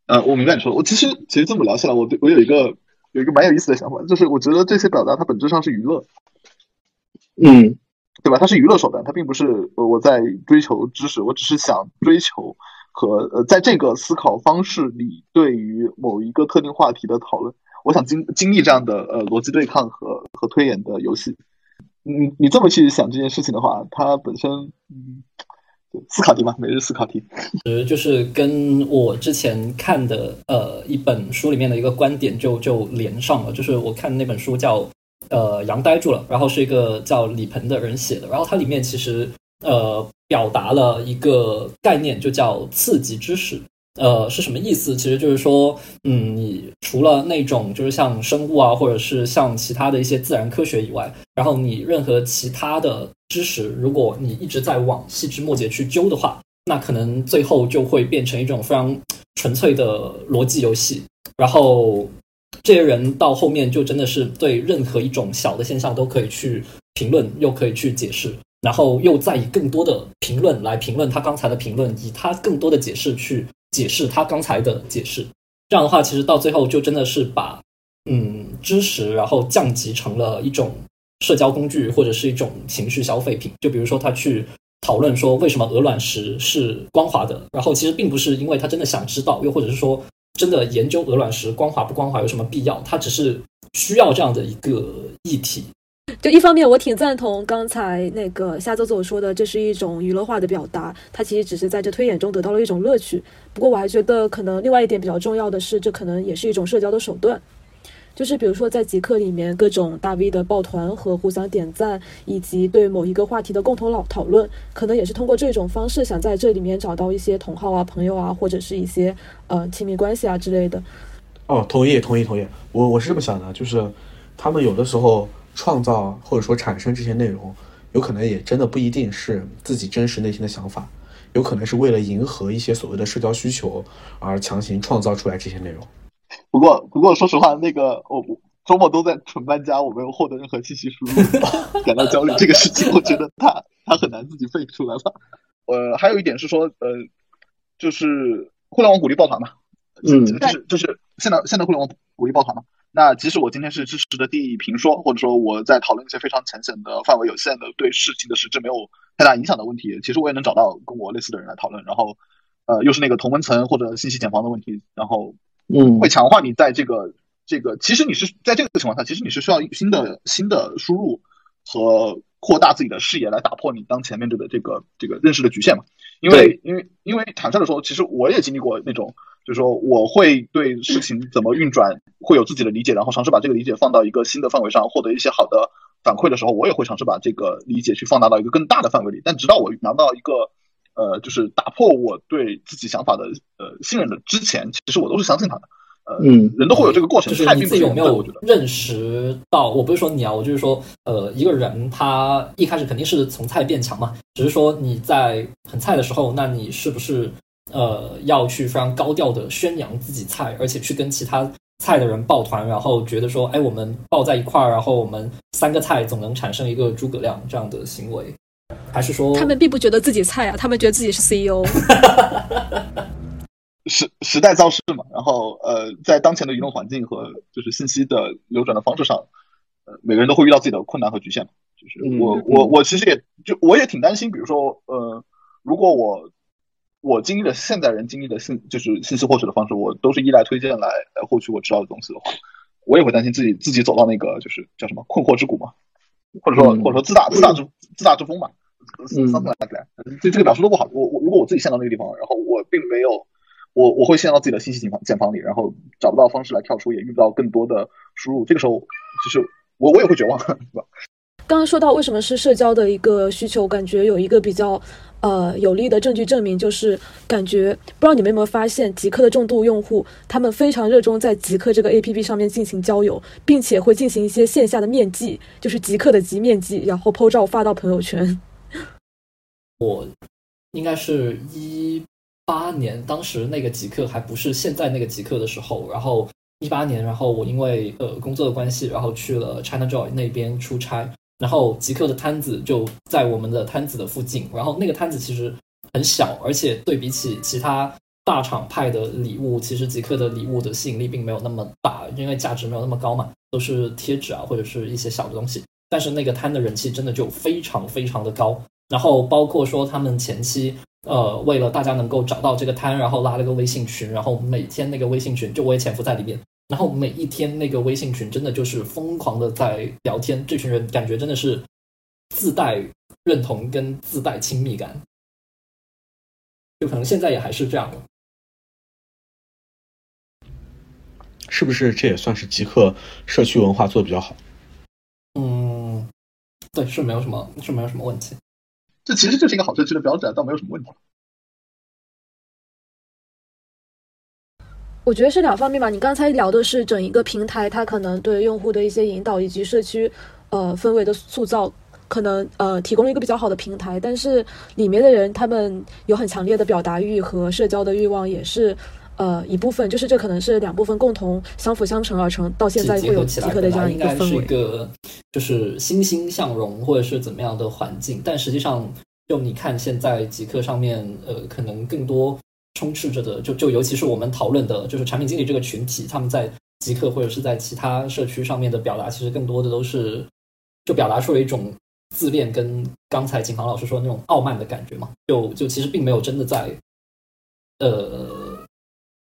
呃，我明白你说的，我其实其实这么聊下来，我对我有一个有一个蛮有意思的想法，就是我觉得这些表达它本质上是娱乐，嗯，对吧？它是娱乐手段，它并不是我在追求知识，我只是想追求。和呃，在这个思考方式里，对于某一个特定话题的讨论，我想经经历这样的呃逻辑对抗和和推演的游戏。你你这么去想这件事情的话，它本身嗯，思考题嘛，每日思考题。呃，就是跟我之前看的呃一本书里面的一个观点就就连上了，就是我看那本书叫呃羊呆住了，然后是一个叫李鹏的人写的，然后它里面其实。呃，表达了一个概念，就叫刺激知识。呃，是什么意思？其实就是说，嗯，你除了那种就是像生物啊，或者是像其他的一些自然科学以外，然后你任何其他的知识，如果你一直在往细枝末节去揪的话，那可能最后就会变成一种非常纯粹的逻辑游戏。然后这些人到后面就真的是对任何一种小的现象都可以去评论，又可以去解释。然后又再以更多的评论来评论他刚才的评论，以他更多的解释去解释他刚才的解释。这样的话，其实到最后就真的是把嗯知识，然后降级成了一种社交工具或者是一种情绪消费品。就比如说他去讨论说为什么鹅卵石是光滑的，然后其实并不是因为他真的想知道，又或者是说真的研究鹅卵石光滑不光滑有什么必要，他只是需要这样的一个议题。就一方面，我挺赞同刚才那个夏周所说的，这是一种娱乐化的表达，他其实只是在这推演中得到了一种乐趣。不过，我还觉得可能另外一点比较重要的是，这可能也是一种社交的手段。就是比如说在极客里面，各种大 V 的抱团和互相点赞，以及对某一个话题的共同讨讨论，可能也是通过这种方式，想在这里面找到一些同好啊、朋友啊，或者是一些呃亲密关系啊之类的。哦，同意，同意，同意。我我是这么想的，就是他们有的时候。创造或者说产生这些内容，有可能也真的不一定是自己真实内心的想法，有可能是为了迎合一些所谓的社交需求而强行创造出来这些内容。不过，不过说实话，那个我周末都在纯搬家，我没有获得任何信息输入，感到焦虑。这个事情，我觉得他他很难自己背出来吧。呃，还有一点是说，呃，就是互联网鼓励抱团嘛，嗯，就是就是现在现在互联网鼓励抱团嘛。那即使我今天是支持的地评说，或者说我在讨论一些非常浅显的、范围有限的、对事情的实质没有太大影响的问题，其实我也能找到跟我类似的人来讨论。然后，呃，又是那个同文层或者信息茧房的问题，然后，嗯，会强化你在这个这个其实你是在这个情况下，其实你是需要新的新的输入和扩大自己的视野来打破你当前面对的这个这个认识的局限嘛。因为因为因为坦率的说，其实我也经历过那种，就是说我会对事情怎么运转会有自己的理解，然后尝试把这个理解放到一个新的范围上，获得一些好的反馈的时候，我也会尝试把这个理解去放大到一个更大的范围里。但直到我拿到一个呃，就是打破我对自己想法的呃信任的之前，其实我都是相信他的。呃，嗯，人都会有这个过程，就是你自己有没有认识到？我不是说你啊，我就是说，呃，一个人他一开始肯定是从菜变强嘛，只是说你在很菜的时候，那你是不是呃要去非常高调的宣扬自己菜，而且去跟其他菜的人抱团，然后觉得说，哎，我们抱在一块儿，然后我们三个菜总能产生一个诸葛亮这样的行为，还是说他们并不觉得自己菜啊，他们觉得自己是 CEO。时时代造势嘛，然后呃，在当前的舆论环境和就是信息的流转的方式上，呃，每个人都会遇到自己的困难和局限嘛。就是我我我其实也就我也挺担心，比如说呃，如果我我经历的现代人经历的信就是信息获取的方式，我都是依赖推荐来来获取我知道的东西的话，我也会担心自己自己走到那个就是叫什么困惑之谷嘛，或者说或者说自大自大之自大之风嘛 that。这这个表述都不好。我我如果我自己陷到那个地方，然后我并没有。我我会陷到自己的信息茧房茧房里，然后找不到方式来跳出，也遇不到更多的输入。这个时候，就是我我也会绝望，是吧？刚刚说到为什么是社交的一个需求，感觉有一个比较呃有力的证据证明，就是感觉不知道你们有没有发现，极客的重度用户，他们非常热衷在极客这个 APP 上面进行交友，并且会进行一些线下的面基，就是极客的极面基，然后 PO 照发到朋友圈。我应该是一。八年，当时那个极客还不是现在那个极客的时候。然后一八年，然后我因为呃工作的关系，然后去了 China Joy 那边出差。然后极客的摊子就在我们的摊子的附近。然后那个摊子其实很小，而且对比起其他大厂派的礼物，其实极客的礼物的吸引力并没有那么大，因为价值没有那么高嘛，都是贴纸啊或者是一些小的东西。但是那个摊的人气真的就非常非常的高。然后包括说他们前期。呃，为了大家能够找到这个摊，然后拉了个微信群，然后每天那个微信群就我也潜伏在里面，然后每一天那个微信群真的就是疯狂的在聊天，这群人感觉真的是自带认同跟自带亲密感，就可能现在也还是这样的，是不是？这也算是极客社区文化做的比较好。嗯，对，是没有什么，是没有什么问题。这其实就是一个好社区的标准，倒没有什么问题。我觉得是两方面吧。你刚才聊的是整一个平台，它可能对用户的一些引导，以及社区呃氛围的塑造，可能呃提供了一个比较好的平台。但是里面的人，他们有很强烈的表达欲和社交的欲望，也是。呃，一部分就是这可能是两部分共同相辅相成而成，到现在会有集合的这样一个氛围。是一个就是欣欣向荣或者是怎么样的环境，但实际上就你看现在极客上面，呃，可能更多充斥着的，就就尤其是我们讨论的，就是产品经理这个群体，他们在极客或者是在其他社区上面的表达，其实更多的都是就表达出了一种自恋，跟刚才景航老师说的那种傲慢的感觉嘛。就就其实并没有真的在，呃。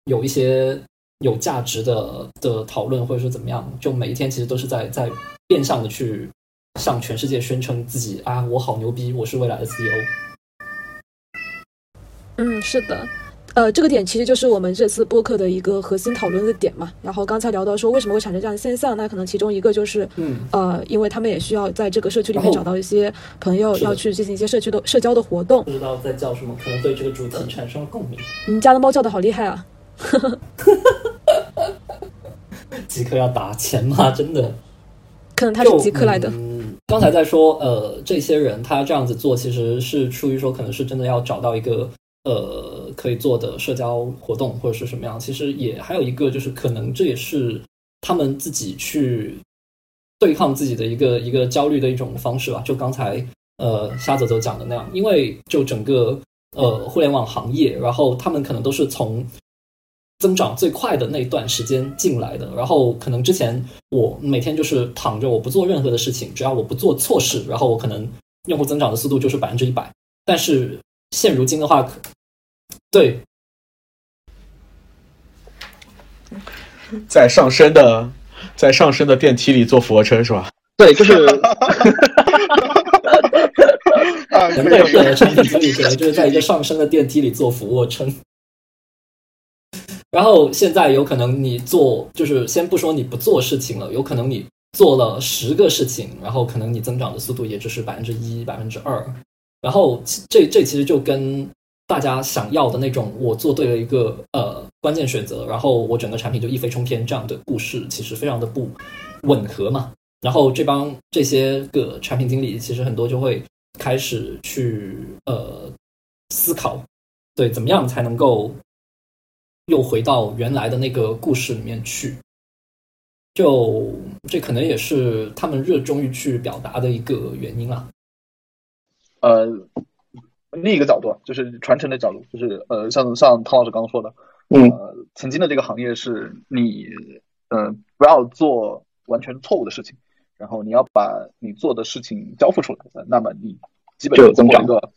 有一些有价值的的讨论，或者是怎么样，就每一天其实都是在在变相的去向全世界宣称自己啊，我好牛逼，我是未来的 CEO。嗯，是的，呃，这个点其实就是我们这次播客的一个核心讨论的点嘛。然后刚才聊到说为什么会产生这样的现象，那可能其中一个就是，嗯，呃，因为他们也需要在这个社区里面找到一些朋友，要去进行一些社区的社交的活动。不知道在叫什么，可能对这个主题产生了共鸣。你家的猫叫的好厉害啊！呵呵呵呵，极客要打钱吗？真的？可能他是极客来的。嗯，刚才在说，呃，这些人他这样子做，其实是出于说，可能是真的要找到一个呃可以做的社交活动，或者是什么样。其实也还有一个，就是可能这也是他们自己去对抗自己的一个一个焦虑的一种方式吧。就刚才呃夏泽泽讲的那样，因为就整个呃互联网行业，然后他们可能都是从。增长最快的那段时间进来的，然后可能之前我每天就是躺着，我不做任何的事情，只要我不做错事，然后我可能用户增长的速度就是百分之一百。但是现如今的话，对，在上升的在上升的电梯里做俯卧撑是吧？对，就是 啊，人类的产品经理可能就是在一个上升的电梯里做俯卧撑。然后现在有可能你做，就是先不说你不做事情了，有可能你做了十个事情，然后可能你增长的速度也只是百分之一、百分之二。然后这这其实就跟大家想要的那种我做对了一个呃关键选择，然后我整个产品就一飞冲天这样的故事，其实非常的不吻合嘛。然后这帮这些个产品经理，其实很多就会开始去呃思考，对怎么样才能够又回到原来的那个故事里面去。就这可能也是他们热衷于去表达的一个原因啊。呃，另一个角度就是传承的角度，就是呃，像像汤老师刚刚说的，嗯呃，曾经的这个行业是你呃不要做完全错误的事情，然后你要把你做的事情交付出来，呃那么你基本就有增长上获一个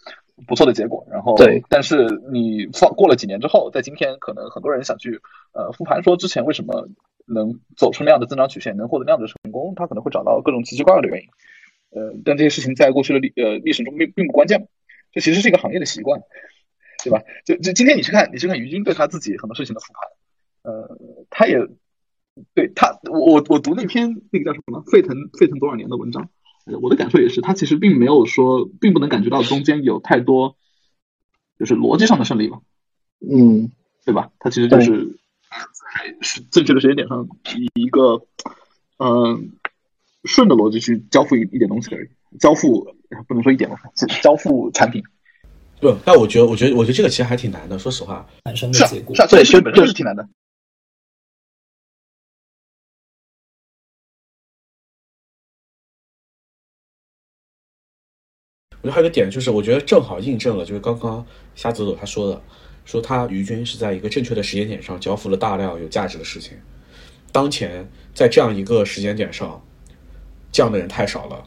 不错的结果。然后对，但是你放过了几年之后，在今天可能很多人想去呃复盘说之前为什么能走出那样的增长曲线，能获得那样的成功，他可能会找到各种奇奇怪怪的原因。呃，但这些事情在过去的历呃历史中并并不关键，这其实是一个行业的习惯，对吧？就就今天你去看，你去看于军对他自己很多事情的复盘，呃，他也对他，我我我读那篇那个叫什么沸腾沸腾多少年的文章，呃我的感受也是，他其实并没有说，并不能感觉到中间有太多就是逻辑上的胜利吧，嗯对吧？他其实就是在是正确的时间点上以一个嗯、顺着逻辑去交付一一点东西而已，交付不能说一点吧，是交付产品不，但我觉得，我觉得，我觉得这个其实还挺难的。说实话，产生的是啊结果是。啊，对这个本身是是挺难的。我觉得还有一个点就是，我觉得正好印证了，就是刚刚瞎子走他说的，说他于军是在一个正确的时间点上交付了大量有价值的事情。当前在这样一个时间点上，这样的人太少了，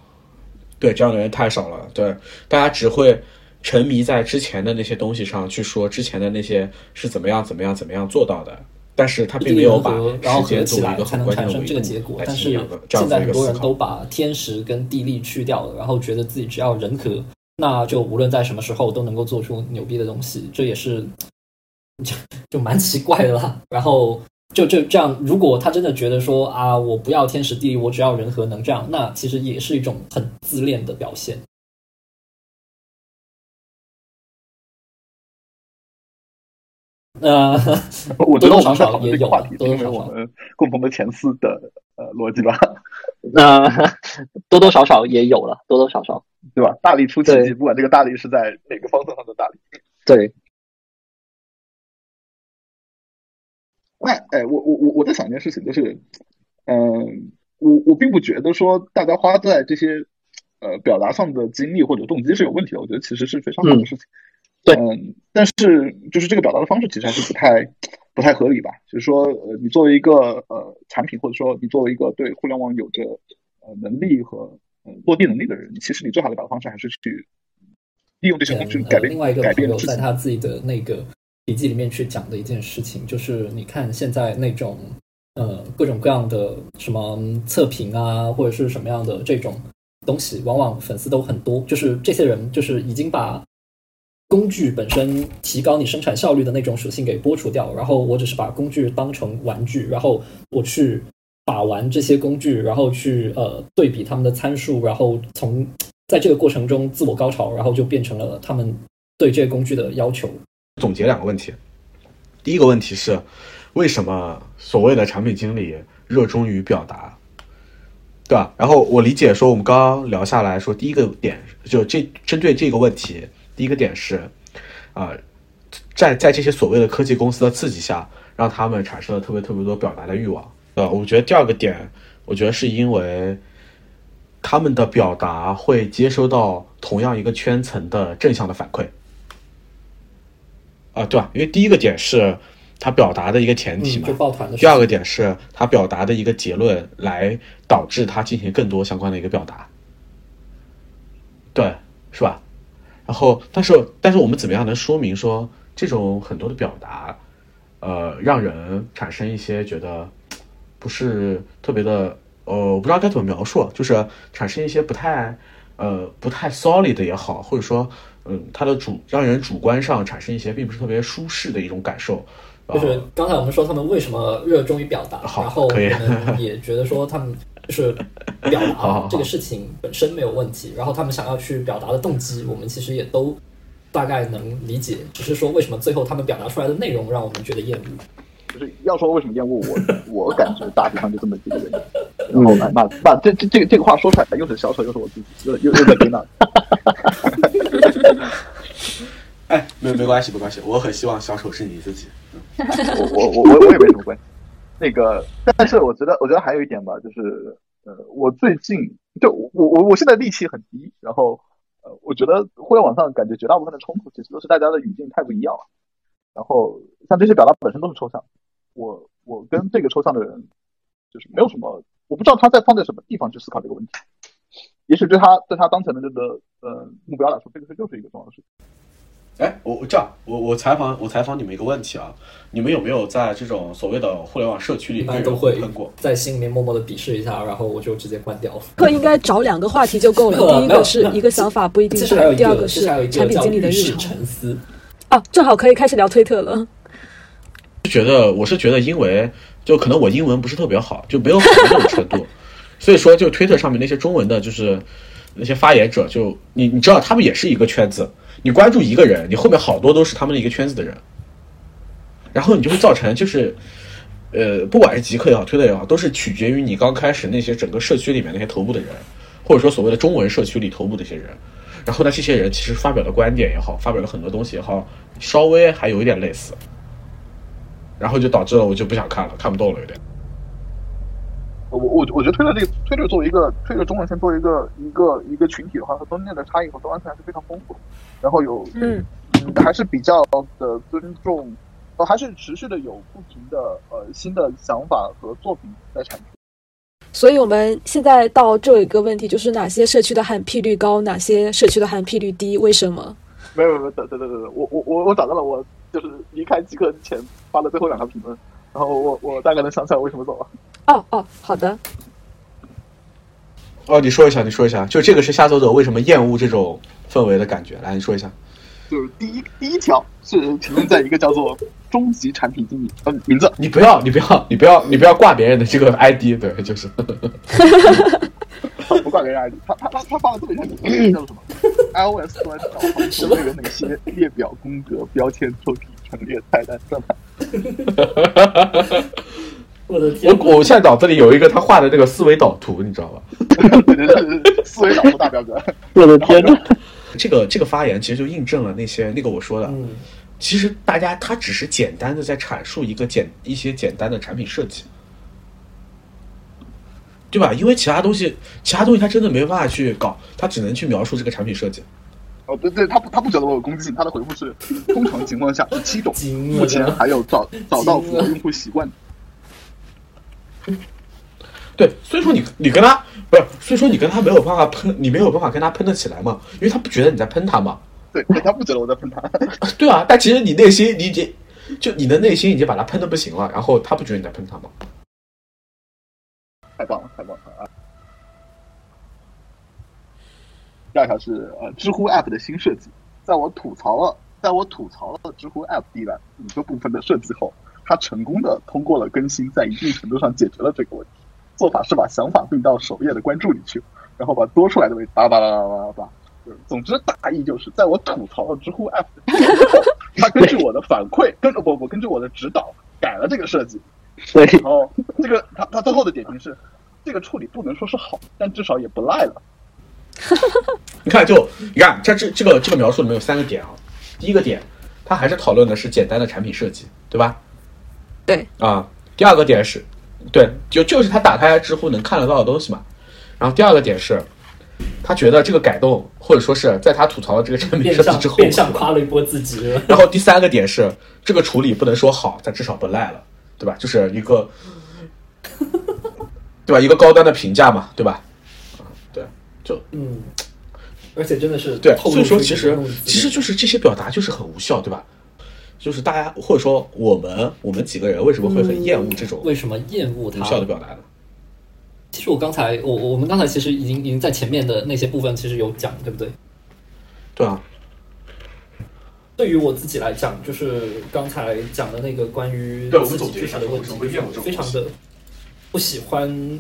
对，这样的人太少了，对，大家只会沉迷在之前的那些东西上去说之前的那些是怎么样怎么样怎么样做到的，但是他并没有把然后时间合起作为一个很来才能关键的维产生这个结度来。果但是现在很多人都。把天时跟地利去掉了，然后觉得自己只要人和，那就无论在什么时候都能够做出牛逼的东西，这也是就 就蛮奇怪的啦。然后就就这样，如果他真的觉得说啊，我不要天时地利，我只要人和能这样，那其实也是一种很自恋的表现。呃，我觉得我们在多多少少也有这个话题，是因为多多少少我们共同的前四的呃逻辑吧，那、多多少少也有了，多多少少对吧？大力出奇迹，不管这个大力是在哪个方向上的大力。对，那哎，我我我我在想一件事情，就是，嗯、我我并不觉得说大家花在这些呃表达上的精力或者动机是有问题的，我觉得其实是非常好的事情。对嗯，但是就是这个表达的方式其实还是不太不太合理吧？就是说，呃，你作为一个呃产品，或者说你作为一个对互联网有着呃能力和呃落地能力的人，其实你最好的表达方式还是去利用这些工具改变呃另外一个改朋友。在他自己的那个笔记里面去讲的一件事情，就是你看现在那种呃各种各样的什么测评啊，或者是什么样的这种东西，往往粉丝都很多，就是这些人就是已经把工具本身提高你生产效率的那种属性给剥除掉，然后我只是把工具当成玩具，然后我去把玩这些工具，然后去呃对比他们的参数，然后从在这个过程中自我高潮，然后就变成了他们对这个工具的要求。总结两个问题。第一个问题是，为什么所谓的产品经理热衷于表达，对吧？然后我理解说，我们刚刚聊下来说，第一个点就这针对这个问题，第一个点是，啊、在在这些所谓的科技公司的刺激下，让他们产生了特别特别多表达的欲望。呃，我觉得第二个点，我觉得是因为他们的表达会接收到同样一个圈层的正向的反馈。啊，对吧？因为第一个点是他表达的一个前提嗯，嘛，就抱团的事。第二个点是他表达的一个结论，来导致他进行更多相关的一个表达，对，是吧？然后，但是，但是我们怎么样能说明说这种很多的表达，呃，让人产生一些觉得不是特别的，呃，我不知道该怎么描述，就是产生一些不太，呃，不太 solid 的也好，或者说，嗯，它的主让人主观上产生一些并不是特别舒适的一种感受。就是刚才我们说他们为什么热衷于表达，然后我们也觉得说他们就是表达 这个事情本身没有问题，然后他们想要去表达的动机，我们其实也都大概能理解，只是说为什么最后他们表达出来的内容让我们觉得厌恶。就是要说为什么厌恶我，我感觉大体上就这么几个原因。然后把把这这这个这个话说出来，又是小丑，又是我自己，又又又在给那。哎，没没关系，没关系，我很希望小丑是你自己。我我我我我也没什么关系。那个，但是我觉得，我觉得还有一点吧，就是呃，我最近就我我我现在戾气很低，然后呃，我觉得互联网上感觉绝大部分的冲突其实都是大家的语境太不一样了。然后像这些表达本身都是抽象，我我跟这个抽象的人就是没有什么，我不知道他在放在什么地方去思考这个问题。也许对他对他当前的这个呃目标来说，这个事就是一个重要的事情。哎，我我这样，我我采访我采访你们一个问题啊，你们有没有在这种所谓的互联网社区里一般被人都会喷过？在心里面默默的鄙视一下，然后我就直接关掉了。课应该找两个话题就够了。呃第一个是一个想法不一定对，其实还有一个，第二个是产品经理的日常。沉思。哦，正好可以开始聊推特了。觉得我是觉得，因为就可能我英文不是特别好，就没有好到这种程度，所以说就推特上面那些中文的，就是那些发言者，就你你知道他们也是一个圈子，你关注一个人，你后面好多都是他们的一个圈子的人，然后你就会造成就是。呃，不管是极客也好，推特也好，都是取决于你刚开始那些整个社区里面那些头部的人，或者说所谓的中文社区里头部的一些人。然后呢，这些人其实发表的观点也好，发表了很多东西也好，稍微还有一点类似。然后就导致了我就不想看了，看不动了有点。我我我觉得推特这个推特作为一个推特中文圈作为一个一个一个群体的话，它中间的差异和多样性还是非常丰富的。然后有嗯，嗯还是比较的尊重，呃，还是持续的有不停的呃新的想法和作品在产出。所以我们现在到这有一个问题，就是哪些社区的含 P 率高，哪些社区的含 P 率低？为什么？没有没有，等等等等等，我我我我找到了，我就是离开极客之前发的最后两条评论，然后我我大概能想起来我为什么走了。哦哦，好的。哦，你说一下，你说一下，就这个是夏走者为什么厌恶这种氛围的感觉？来，你说一下。就是第一第一条是评论在一个叫做终极产品经理，呃，名字你不要，你不要，你不要，你不要挂别人的这个 ID，对，就是。不挂别人 ID，他他他他发了这么一叫做什么？iOS 端导航所内有哪些列表、宫格、标签、抽屉、陈列、菜单、算盘？我的天我！我现在脑子里有一个他画的那个思维导图，你知道吧？思维导图大表哥。我的天呐！这个这个发言其实就印证了那些那个我说的，嗯，其实大家他只是简单的在阐述一个简一些简单的产品设计，对吧？因为其他东西其他东西他真的没办法去搞，他只能去描述这个产品设计。哦，对对，他不他不觉得我有攻击性，他的回复是：通常情况下是七种，目前还有找找到符合用户习惯的。对，所以说你你跟他不是，所以说你跟他没有办法喷，你没有办法跟他喷得起来嘛，因为他不觉得你在喷他嘛，对，对他不觉得我在喷他。对啊，但其实你内心你已经就你的内心已经把他喷的不行了，然后他不觉得你在喷他嘛，太棒了，太棒了啊！第二条是呃，知乎 App 的新设计，在我吐槽了，在我吐槽了知乎 App 地板五个部分的设计后，它成功的通过了更新，在一定程度上解决了这个问题。做法是把想法并到首页的关注里去，然后把多出来的位置叭叭叭叭叭叭。总之大意就是，在我吐槽了知乎 App 的地板之后，它根据我的反馈，跟不不根据我的指导改了这个设计，对，然后这个他他最后的点评是，这个处理不能说是好，但至少也不赖了。你看就你看这这这个这个描述里面有三个点啊，第一个点，他还是讨论的是简单的产品设计，对吧？对啊，第二个点是，对，就就是他打开知乎能看得到的东西嘛。然后第二个点是，他觉得这个改动，或者说是在他吐槽了这个产品设计之后，变相夸了一波自己，然后第三个点是，这个处理不能说好，但至少不赖了，对吧？就是一个，对吧？一个高端的评价嘛，对吧？啊，对，就嗯，而且真的是对，所以说其实其实就是这些表达就是很无效，对吧？就是大家或者说我们我们几个人为什么会很厌恶这种为什么厌恶无？效的表达呢？其实我刚才我我们刚才其实已经已经在前面的那些部分其实有讲，对不对？对啊，对于我自己来讲，就是刚才讲的那个关于自己总结一下知识的问题非常的不喜欢，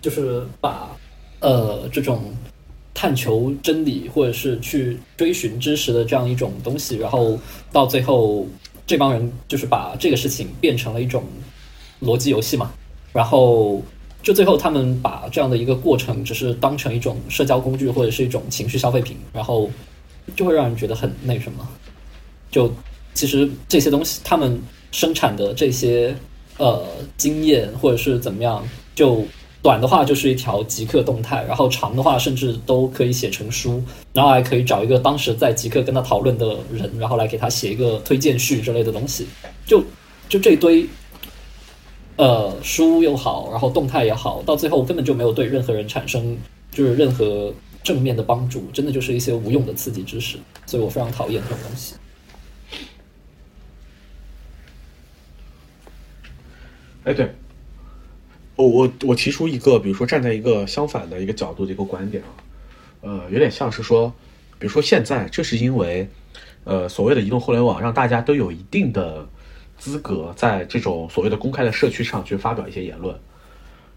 就是把呃这种探求真理或者是去追寻知识的这样一种东西，然后到最后这帮人就是把这个事情变成了一种逻辑游戏嘛，然后就最后他们把这样的一个过程只是当成一种社交工具或者是一种情绪消费品，然后就会让人觉得很那什么。就其实这些东西，他们生产的这些呃经验或者是怎么样，就短的话就是一条极客动态，然后长的话甚至都可以写成书，然后还可以找一个当时在极客跟他讨论的人，然后来给他写一个推荐序之类的东西，就就这堆。呃，书又好，然后动态也好，到最后根本就没有对任何人产生就是任何正面的帮助，真的就是一些无用的刺激知识，所以我非常讨厌这种东西。哎，对，我我我提出一个，比如说站在一个相反的一个角度的一个观点啊，呃，有点像是说，比如说现在这是因为，呃，所谓的移动互联网让大家都有一定的资格在这种所谓的公开的社区上去发表一些言论，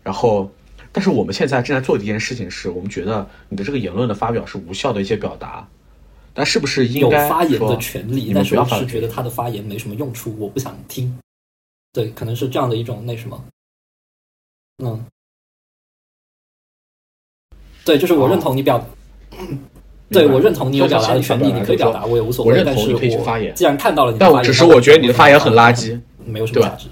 然后，但是我们现在正在做的一件事情是，我们觉得你的这个言论的发表是无效的一些表达，但是不是应有该发言的权利，但是我是觉得他的发言没什么用处，我不想听。对，可能是这样的一种那什么，嗯，对，就是我认同你表，对我认同你有表达的权利，你可以表达，我也无所谓。我认同你可以去我发言既然看到了你的发言，但我只是我觉得你的发言很垃圾，没有什么价值。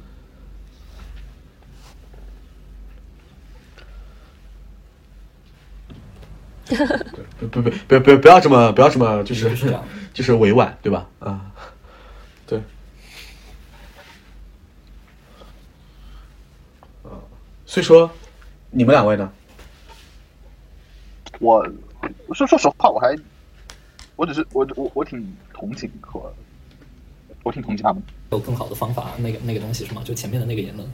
不不不不不不要这么不要这么就是 就是委婉对吧？啊，对，啊，所以说你们两位呢？我说说实话，我还我只是我我我挺同情和我挺同情他们。有更好的方法，那个那个东西是吗？就前面的那个言论，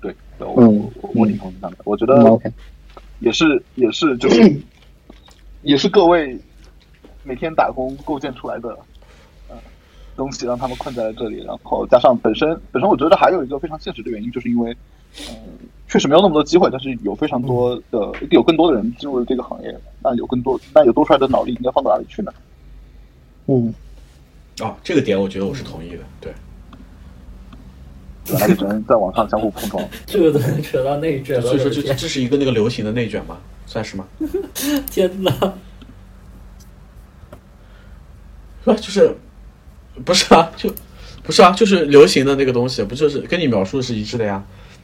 对，我嗯我我挺同情他们的。我觉得也是也是就是 也是各位每天打工构建出来的呃东西，让他们困在了这里。然后加上本身本身，我觉得还有一个非常现实的原因，就是因为嗯、确实没有那么多机会，但是有非常多的有更多的人进入了这个行业，那有更多那有多出来的脑力应该放到哪里去呢？嗯，啊，这个点我觉得我是同意的，对，只能在网上相互碰撞。这个都能扯到内卷了。所以说这我的天这是一个那个流行的内卷吗，算是吗？天哪！是 吧？就是不是啊？就不是啊？就是流行的那个东西，不就是跟你描述的是一致的呀？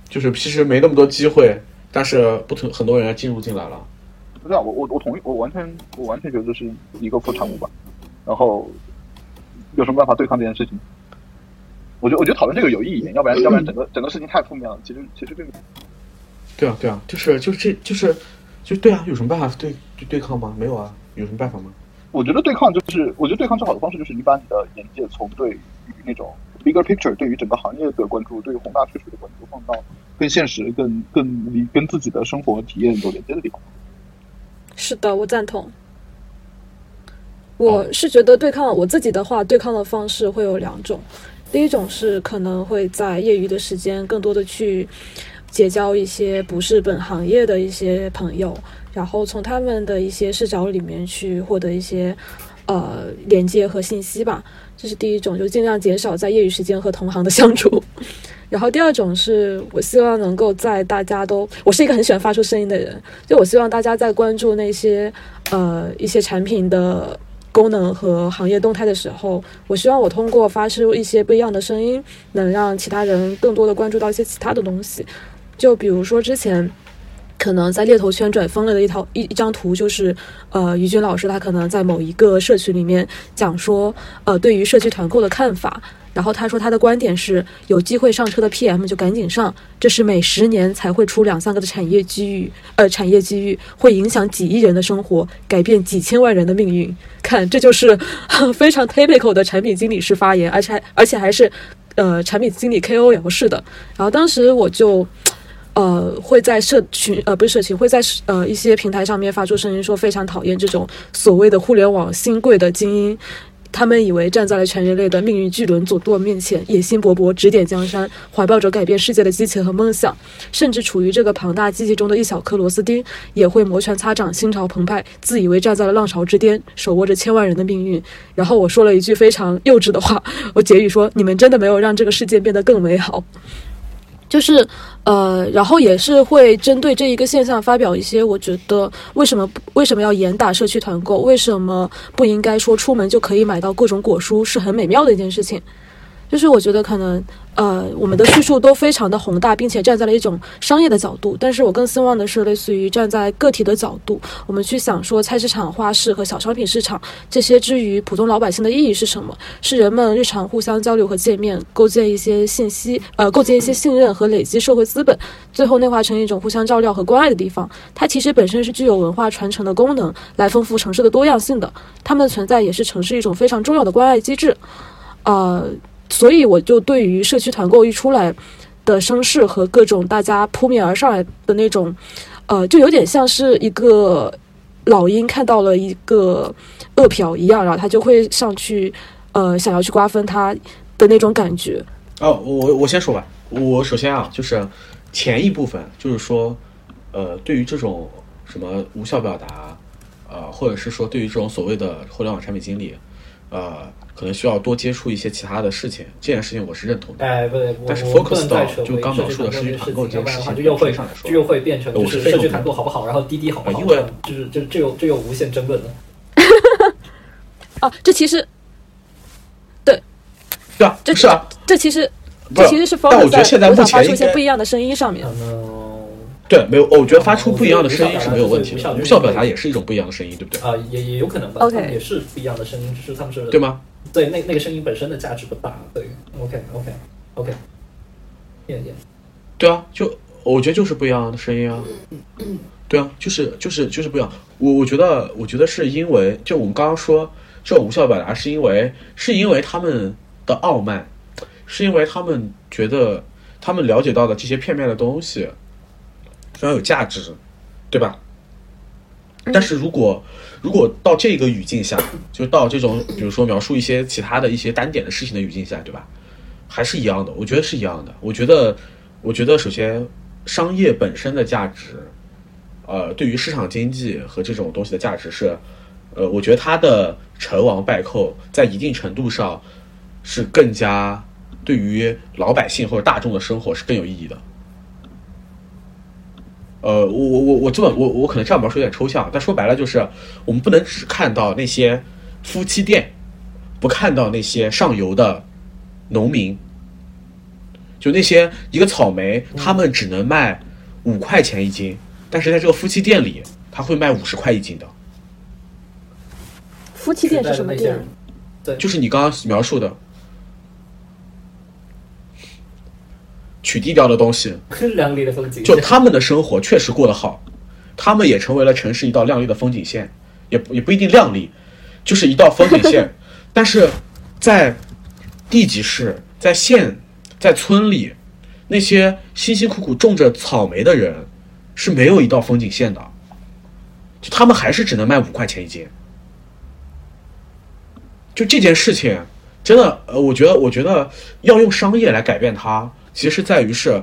就是其实没那么多机会，但是不同很多人进入进来了。对啊，我我我同意，我完全我完全觉得这是一个副产物吧。然后有什么办法对抗这件事情？我觉得我觉得讨论这个有意义，要不然要不然整个整个事情太负面了。其实其实并对啊，对啊，就是就是这就是就对啊，有什么办法对对对抗吗？没有啊，有什么办法吗？我觉得对抗就是，我觉得对抗最好的方式就是你把你的眼界从对于那种 bigger picture 对于整个行业的关注，对于宏大叙事的关注，放到更现实、更更离跟自己的生活体验有连接的地方。是的，我赞同。我是觉得对抗我自己的话，对抗的方式会有两种。第一种是可能会在业余的时间更多的去结交一些不是本行业的一些朋友，然后从他们的一些视角里面去获得一些呃连接和信息吧。这是第一种，就尽量减少在业余时间和同行的相处。然后第二种是我希望能够在大家都，我是一个很喜欢发出声音的人，就我希望大家在关注那些呃一些产品的功能和行业动态的时候，我希望我通过发出一些不一样的声音，能让其他人更多的关注到一些其他的东西。就比如说之前可能在猎头圈转疯了的一套一一张图，就是呃，于军老师他可能在某一个社群里面讲说，呃，对于社区团购的看法。然后他说他的观点是，有机会上车的 PM 就赶紧上，这是每十年才会出两三个的产业机遇，呃，产业机遇会影响几亿人的生活，改变几千万人的命运。看，这就是非常 typical 的产品经理式发言，而且还而且还是呃产品经理 KOL 式的。然后当时我就。呃，会在社群呃不是社群，会在呃一些平台上面发出声音，说非常讨厌这种所谓的互联网新贵的精英。他们以为站在了全人类的命运巨轮左舵面前，野心勃勃，指点江山，怀抱着改变世界的激情和梦想。甚至处于这个庞大机器中的一小颗螺丝钉，也会摩拳擦掌，心潮澎湃，自以为站在了浪潮之巅，手握着千万人的命运。然后我说了一句非常幼稚的话，我结语说：你们真的没有让这个世界变得更美好。就是呃，然后也是会针对这一个现象发表一些，我觉得为什么为什么要严打社区团购，为什么不应该说出门就可以买到各种果蔬，是很美妙的一件事情。就是我觉得可能。呃，我们的叙述都非常的宏大，并且站在了一种商业的角度。但是我更希望的是，类似于站在个体的角度，我们去想说，菜市场、花市和小商品市场这些之于普通老百姓的意义是什么？是人们日常互相交流和见面，构建一些信息，呃，构建一些信任和累积社会资本，最后内化成一种互相照料和关爱的地方。它其实本身是具有文化传承的功能，来丰富城市的多样性的。它们的存在也是城市一种非常重要的关爱机制。呃。所以我就对于社区团购一出来的声势和各种大家扑面而上来的那种，呃，就有点像是一个老鹰看到了一个饿殍一样，然后他就会上去，呃，想要去瓜分它的那种感觉。哦，我我先说吧，我首先啊，就是前一部分就是说，呃，对于这种什么无效表达，呃，或者是说对于这种所谓的互联网产品经理，呃。可能需要多接触一些其他的事情，这件事情我是认同的。哎，不对，但是 focus 到就刚描述的社区团购这件事情，就又会就又会变成就是社区团购好不好，然后滴滴好不好？因为就是就这有这有无限争论了。啊，这其实对对啊，这是啊，这其实这其实是 focus 在我想发出一些不一样的声音上面。对，没有，我觉得发出不一样的声音是没有问题的。无效表达也是一种不一样的声音，对不对？啊，也也有可能吧。OK，也是不一样的声音，只是他们是对吗？对，那那个声音本身的价值不大。对，OK，OK，OK，对啊，就我觉得就是不一样的声音啊。对啊，就是就是就是不一样。我我觉得我觉得是因为，就我们刚刚说这种无效表达，是因为是因为他们的傲慢，是因为他们觉得他们了解到的这些片面的东西。非常有价值，对吧？但是如果如果到这个语境下，就到这种比如说描述一些其他的一些单点的事情的语境下，对吧？还是一样的，我觉得是一样的。我觉得，我觉得首先商业本身的价值，呃，对于市场经济和这种东西的价值是，呃，我觉得它的成王败寇在一定程度上是更加对于老百姓或者大众的生活是更有意义的。呃，我我我我这么我我可能这样描述有点抽象，但说白了就是，我们不能只看到那些夫妻店，不看到那些上游的农民，就那些一个草莓，他们只能卖五块钱一斤，但是在这个夫妻店里，他会卖五十块一斤的。夫妻店是什么店？对，就是你刚刚描述的。取缔掉的东西，亮丽的风景。就他们的生活确实过得好，他们也成为了城市一道亮丽的风景线，也也不一定亮丽，就是一道风景线。但是在地级市、在县、在村里，那些辛辛苦苦种着草莓的人是没有一道风景线的，就他们还是只能卖五块钱一斤。就这件事情，真的，呃，我觉得，我觉得要用商业来改变它。其实在于是，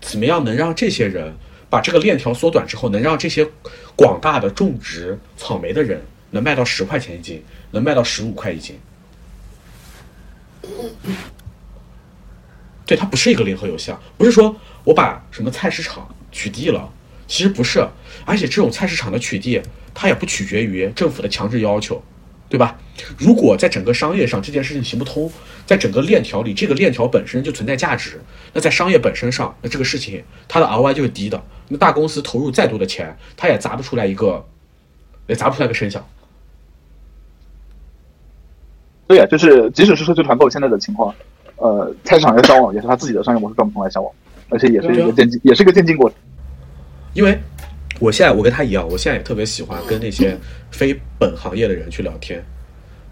怎么样能让这些人把这个链条缩短之后，能让这些广大的种植草莓的人能卖到十块钱一斤，能卖到十五块一斤。对，它不是一个零和游戏，不是说我把什么菜市场取缔了，其实不是，而且这种菜市场的取缔，它也不取决于政府的强制要求，对吧？如果在整个商业上这件事情行不通，在整个链条里，这个链条本身就存在价值，那在商业本身上，那这个事情它的 ROI 就是低的。那大公司投入再多的钱，它也砸不出来一个，也砸不出来个声响。对呀、就是即使是社区团购现在的情况，呃，菜市场要消亡也是他自己的商业模式转不出来消亡，而且也是一个渐进，也是一个渐进过程。因为我现在我跟他一样，我现在也特别喜欢跟那些非本行业的人去聊天，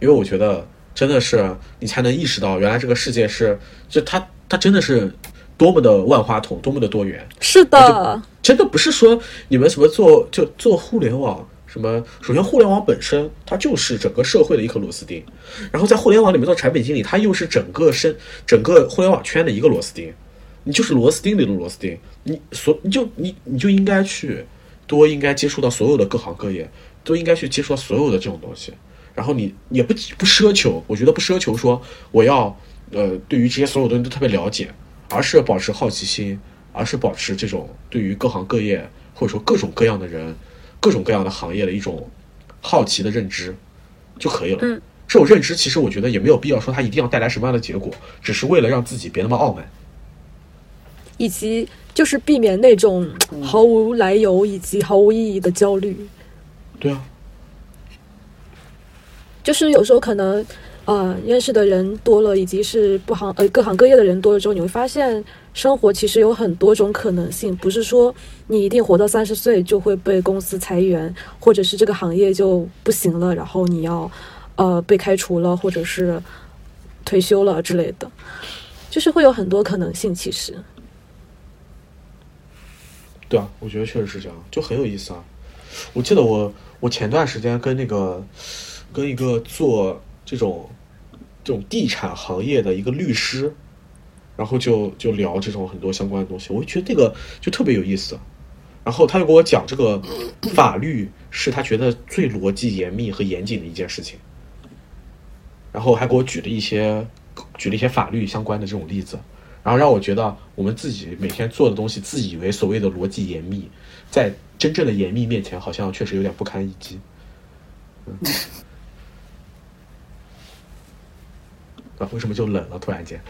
因为我觉得真的是你才能意识到，原来这个世界是，就它它真的是多么的万花筒，多么的多元。是的，真的不是说你们什么做就做互联网什么，首先互联网本身它就是整个社会的一颗螺丝钉，然后在互联网里面做产品经理，它又是整个生整个互联网圈的一个螺丝钉，你就是螺丝钉里的螺丝钉，你所你就你你就应该去多应该接触到所有的各行各业，都应该去接触到所有的这种东西，然后你也不不奢求，我觉得不奢求说我要呃对于这些所有东西都特别了解，而是保持好奇心，而是保持这种对于各行各业或者说各种各样的人、各种各样的行业的一种好奇的认知就可以了。嗯，这种认知其实我觉得也没有必要说它一定要带来什么样的结果，只是为了让自己别那么傲慢。以及就是避免那种毫无来由以及毫无意义的焦虑。对啊，就是有时候可能，呃，认识的人多了，以及是不行呃各行各业的人多了之后，你会发现生活其实有很多种可能性，不是说你一定活到三十岁就会被公司裁员，或者是这个行业就不行了，然后你要呃被开除了，或者是退休了之类的，就是会有很多可能性。其实，对啊，我觉得确实是这样，就很有意思啊。我记得我我前段时间跟那个跟一个做这种这种地产行业的一个律师，然后就就聊这种很多相关的东西，我就觉得这个就特别有意思。然后他就给我讲，这个 法律是他觉得最逻辑严密和严谨的一件事情，然后还给我举了一些举了一些法律相关的这种例子，然后让我觉得我们自己每天做的东西，自以为所谓的逻辑严密，在真正的严密面前，好像确实有点不堪一击。嗯，啊，为什么就冷了？突然间，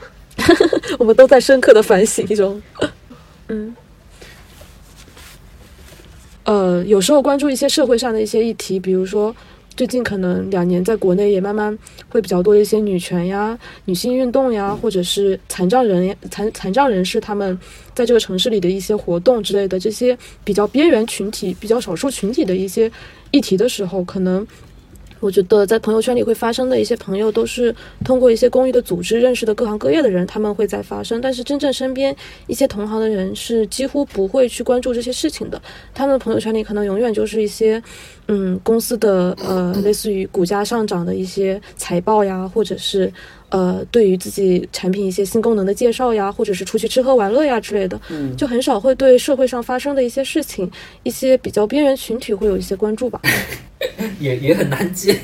我们都在深刻的反省中。嗯，呃，有时候关注一些社会上的一些议题，比如说最近可能两年在国内也慢慢会比较多一些女权呀、女性运动呀，或者是残障人残残障人士他们在这个城市里的一些活动之类的，这些比较边缘群体、比较少数群体的一些议题的时候，可能。我觉得在朋友圈里会发生的一些朋友，都是通过一些公益的组织认识的各行各业的人，他们会在发生。但是真正身边一些同行的人是几乎不会去关注这些事情的。他们的朋友圈里可能永远就是一些，嗯，公司的呃，类似于股价上涨的一些财报呀，或者是呃，对于自己产品一些新功能的介绍呀，或者是出去吃喝玩乐呀之类的，就很少会对社会上发生的一些事情，一些比较边缘群体会有一些关注吧。也也很难接。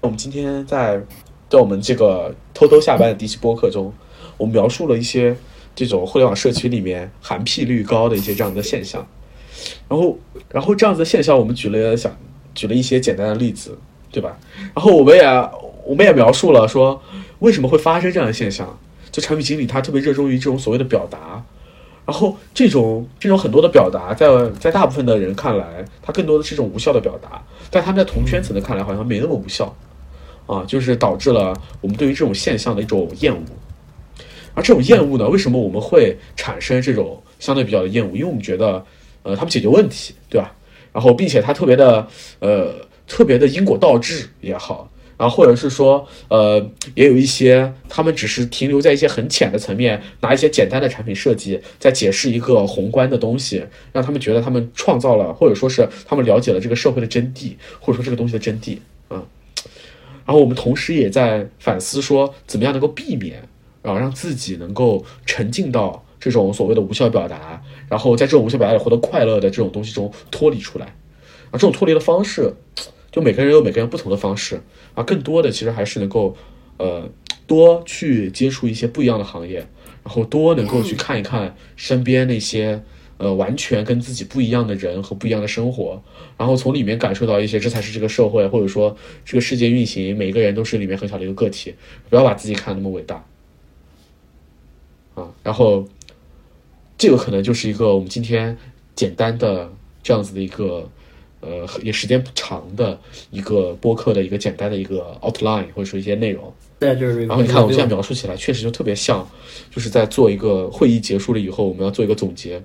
我们今天在在我们这个偷偷下班的第一期播客中，我们描述了一些这种互联网社区里面含屁率高的一些这样的现象，然后然后这样子的现象，我们举了想举了一些简单的例子，对吧？然后我们也我们也描述了说为什么会发生这样的现象，就产品经理他特别热衷于这种所谓的表达。然后这种这种很多的表达在，在大部分的人看来，它更多的是一种无效的表达，但他们在同圈层的看来，好像没那么无效，啊，就是导致了我们对于这种现象的一种厌恶。而这种厌恶呢，为什么我们会产生这种相对比较的厌恶？因为我们觉得，呃，他们解决问题，对吧？然后，并且他特别的，呃，特别的因果倒置也好。然后或者是说，呃，也有一些他们只是停留在一些很浅的层面，拿一些简单的产品设计，在解释一个宏观的东西，让他们觉得他们创造了，或者说是他们了解了这个社会的真谛，或者说这个东西的真谛啊。然后我们同时也在反思说，怎么样能够避免然啊，让自己能够沉浸到这种所谓的无效表达，然后在这种无效表达里获得快乐的这种东西中脱离出来。啊，这种脱离的方式。就每个人有每个人不同的方式啊，更多的其实还是能够，呃，多去接触一些不一样的行业，然后多能够去看一看身边那些，呃完全跟自己不一样的人和不一样的生活，然后从里面感受到一些这才是这个社会或者说这个世界运行，每个人都是里面很小的一个个体，不要把自己看得那么伟大啊。然后这个可能就是一个我们今天简单的这样子的一个。呃，也时间不长的一个播客的一个简单的一个 outline，或者说一些内容。对，就是。然后你看，我们现在描述起来，确实就特别像，就是在做一个会议结束了以后，我们要做一个总结。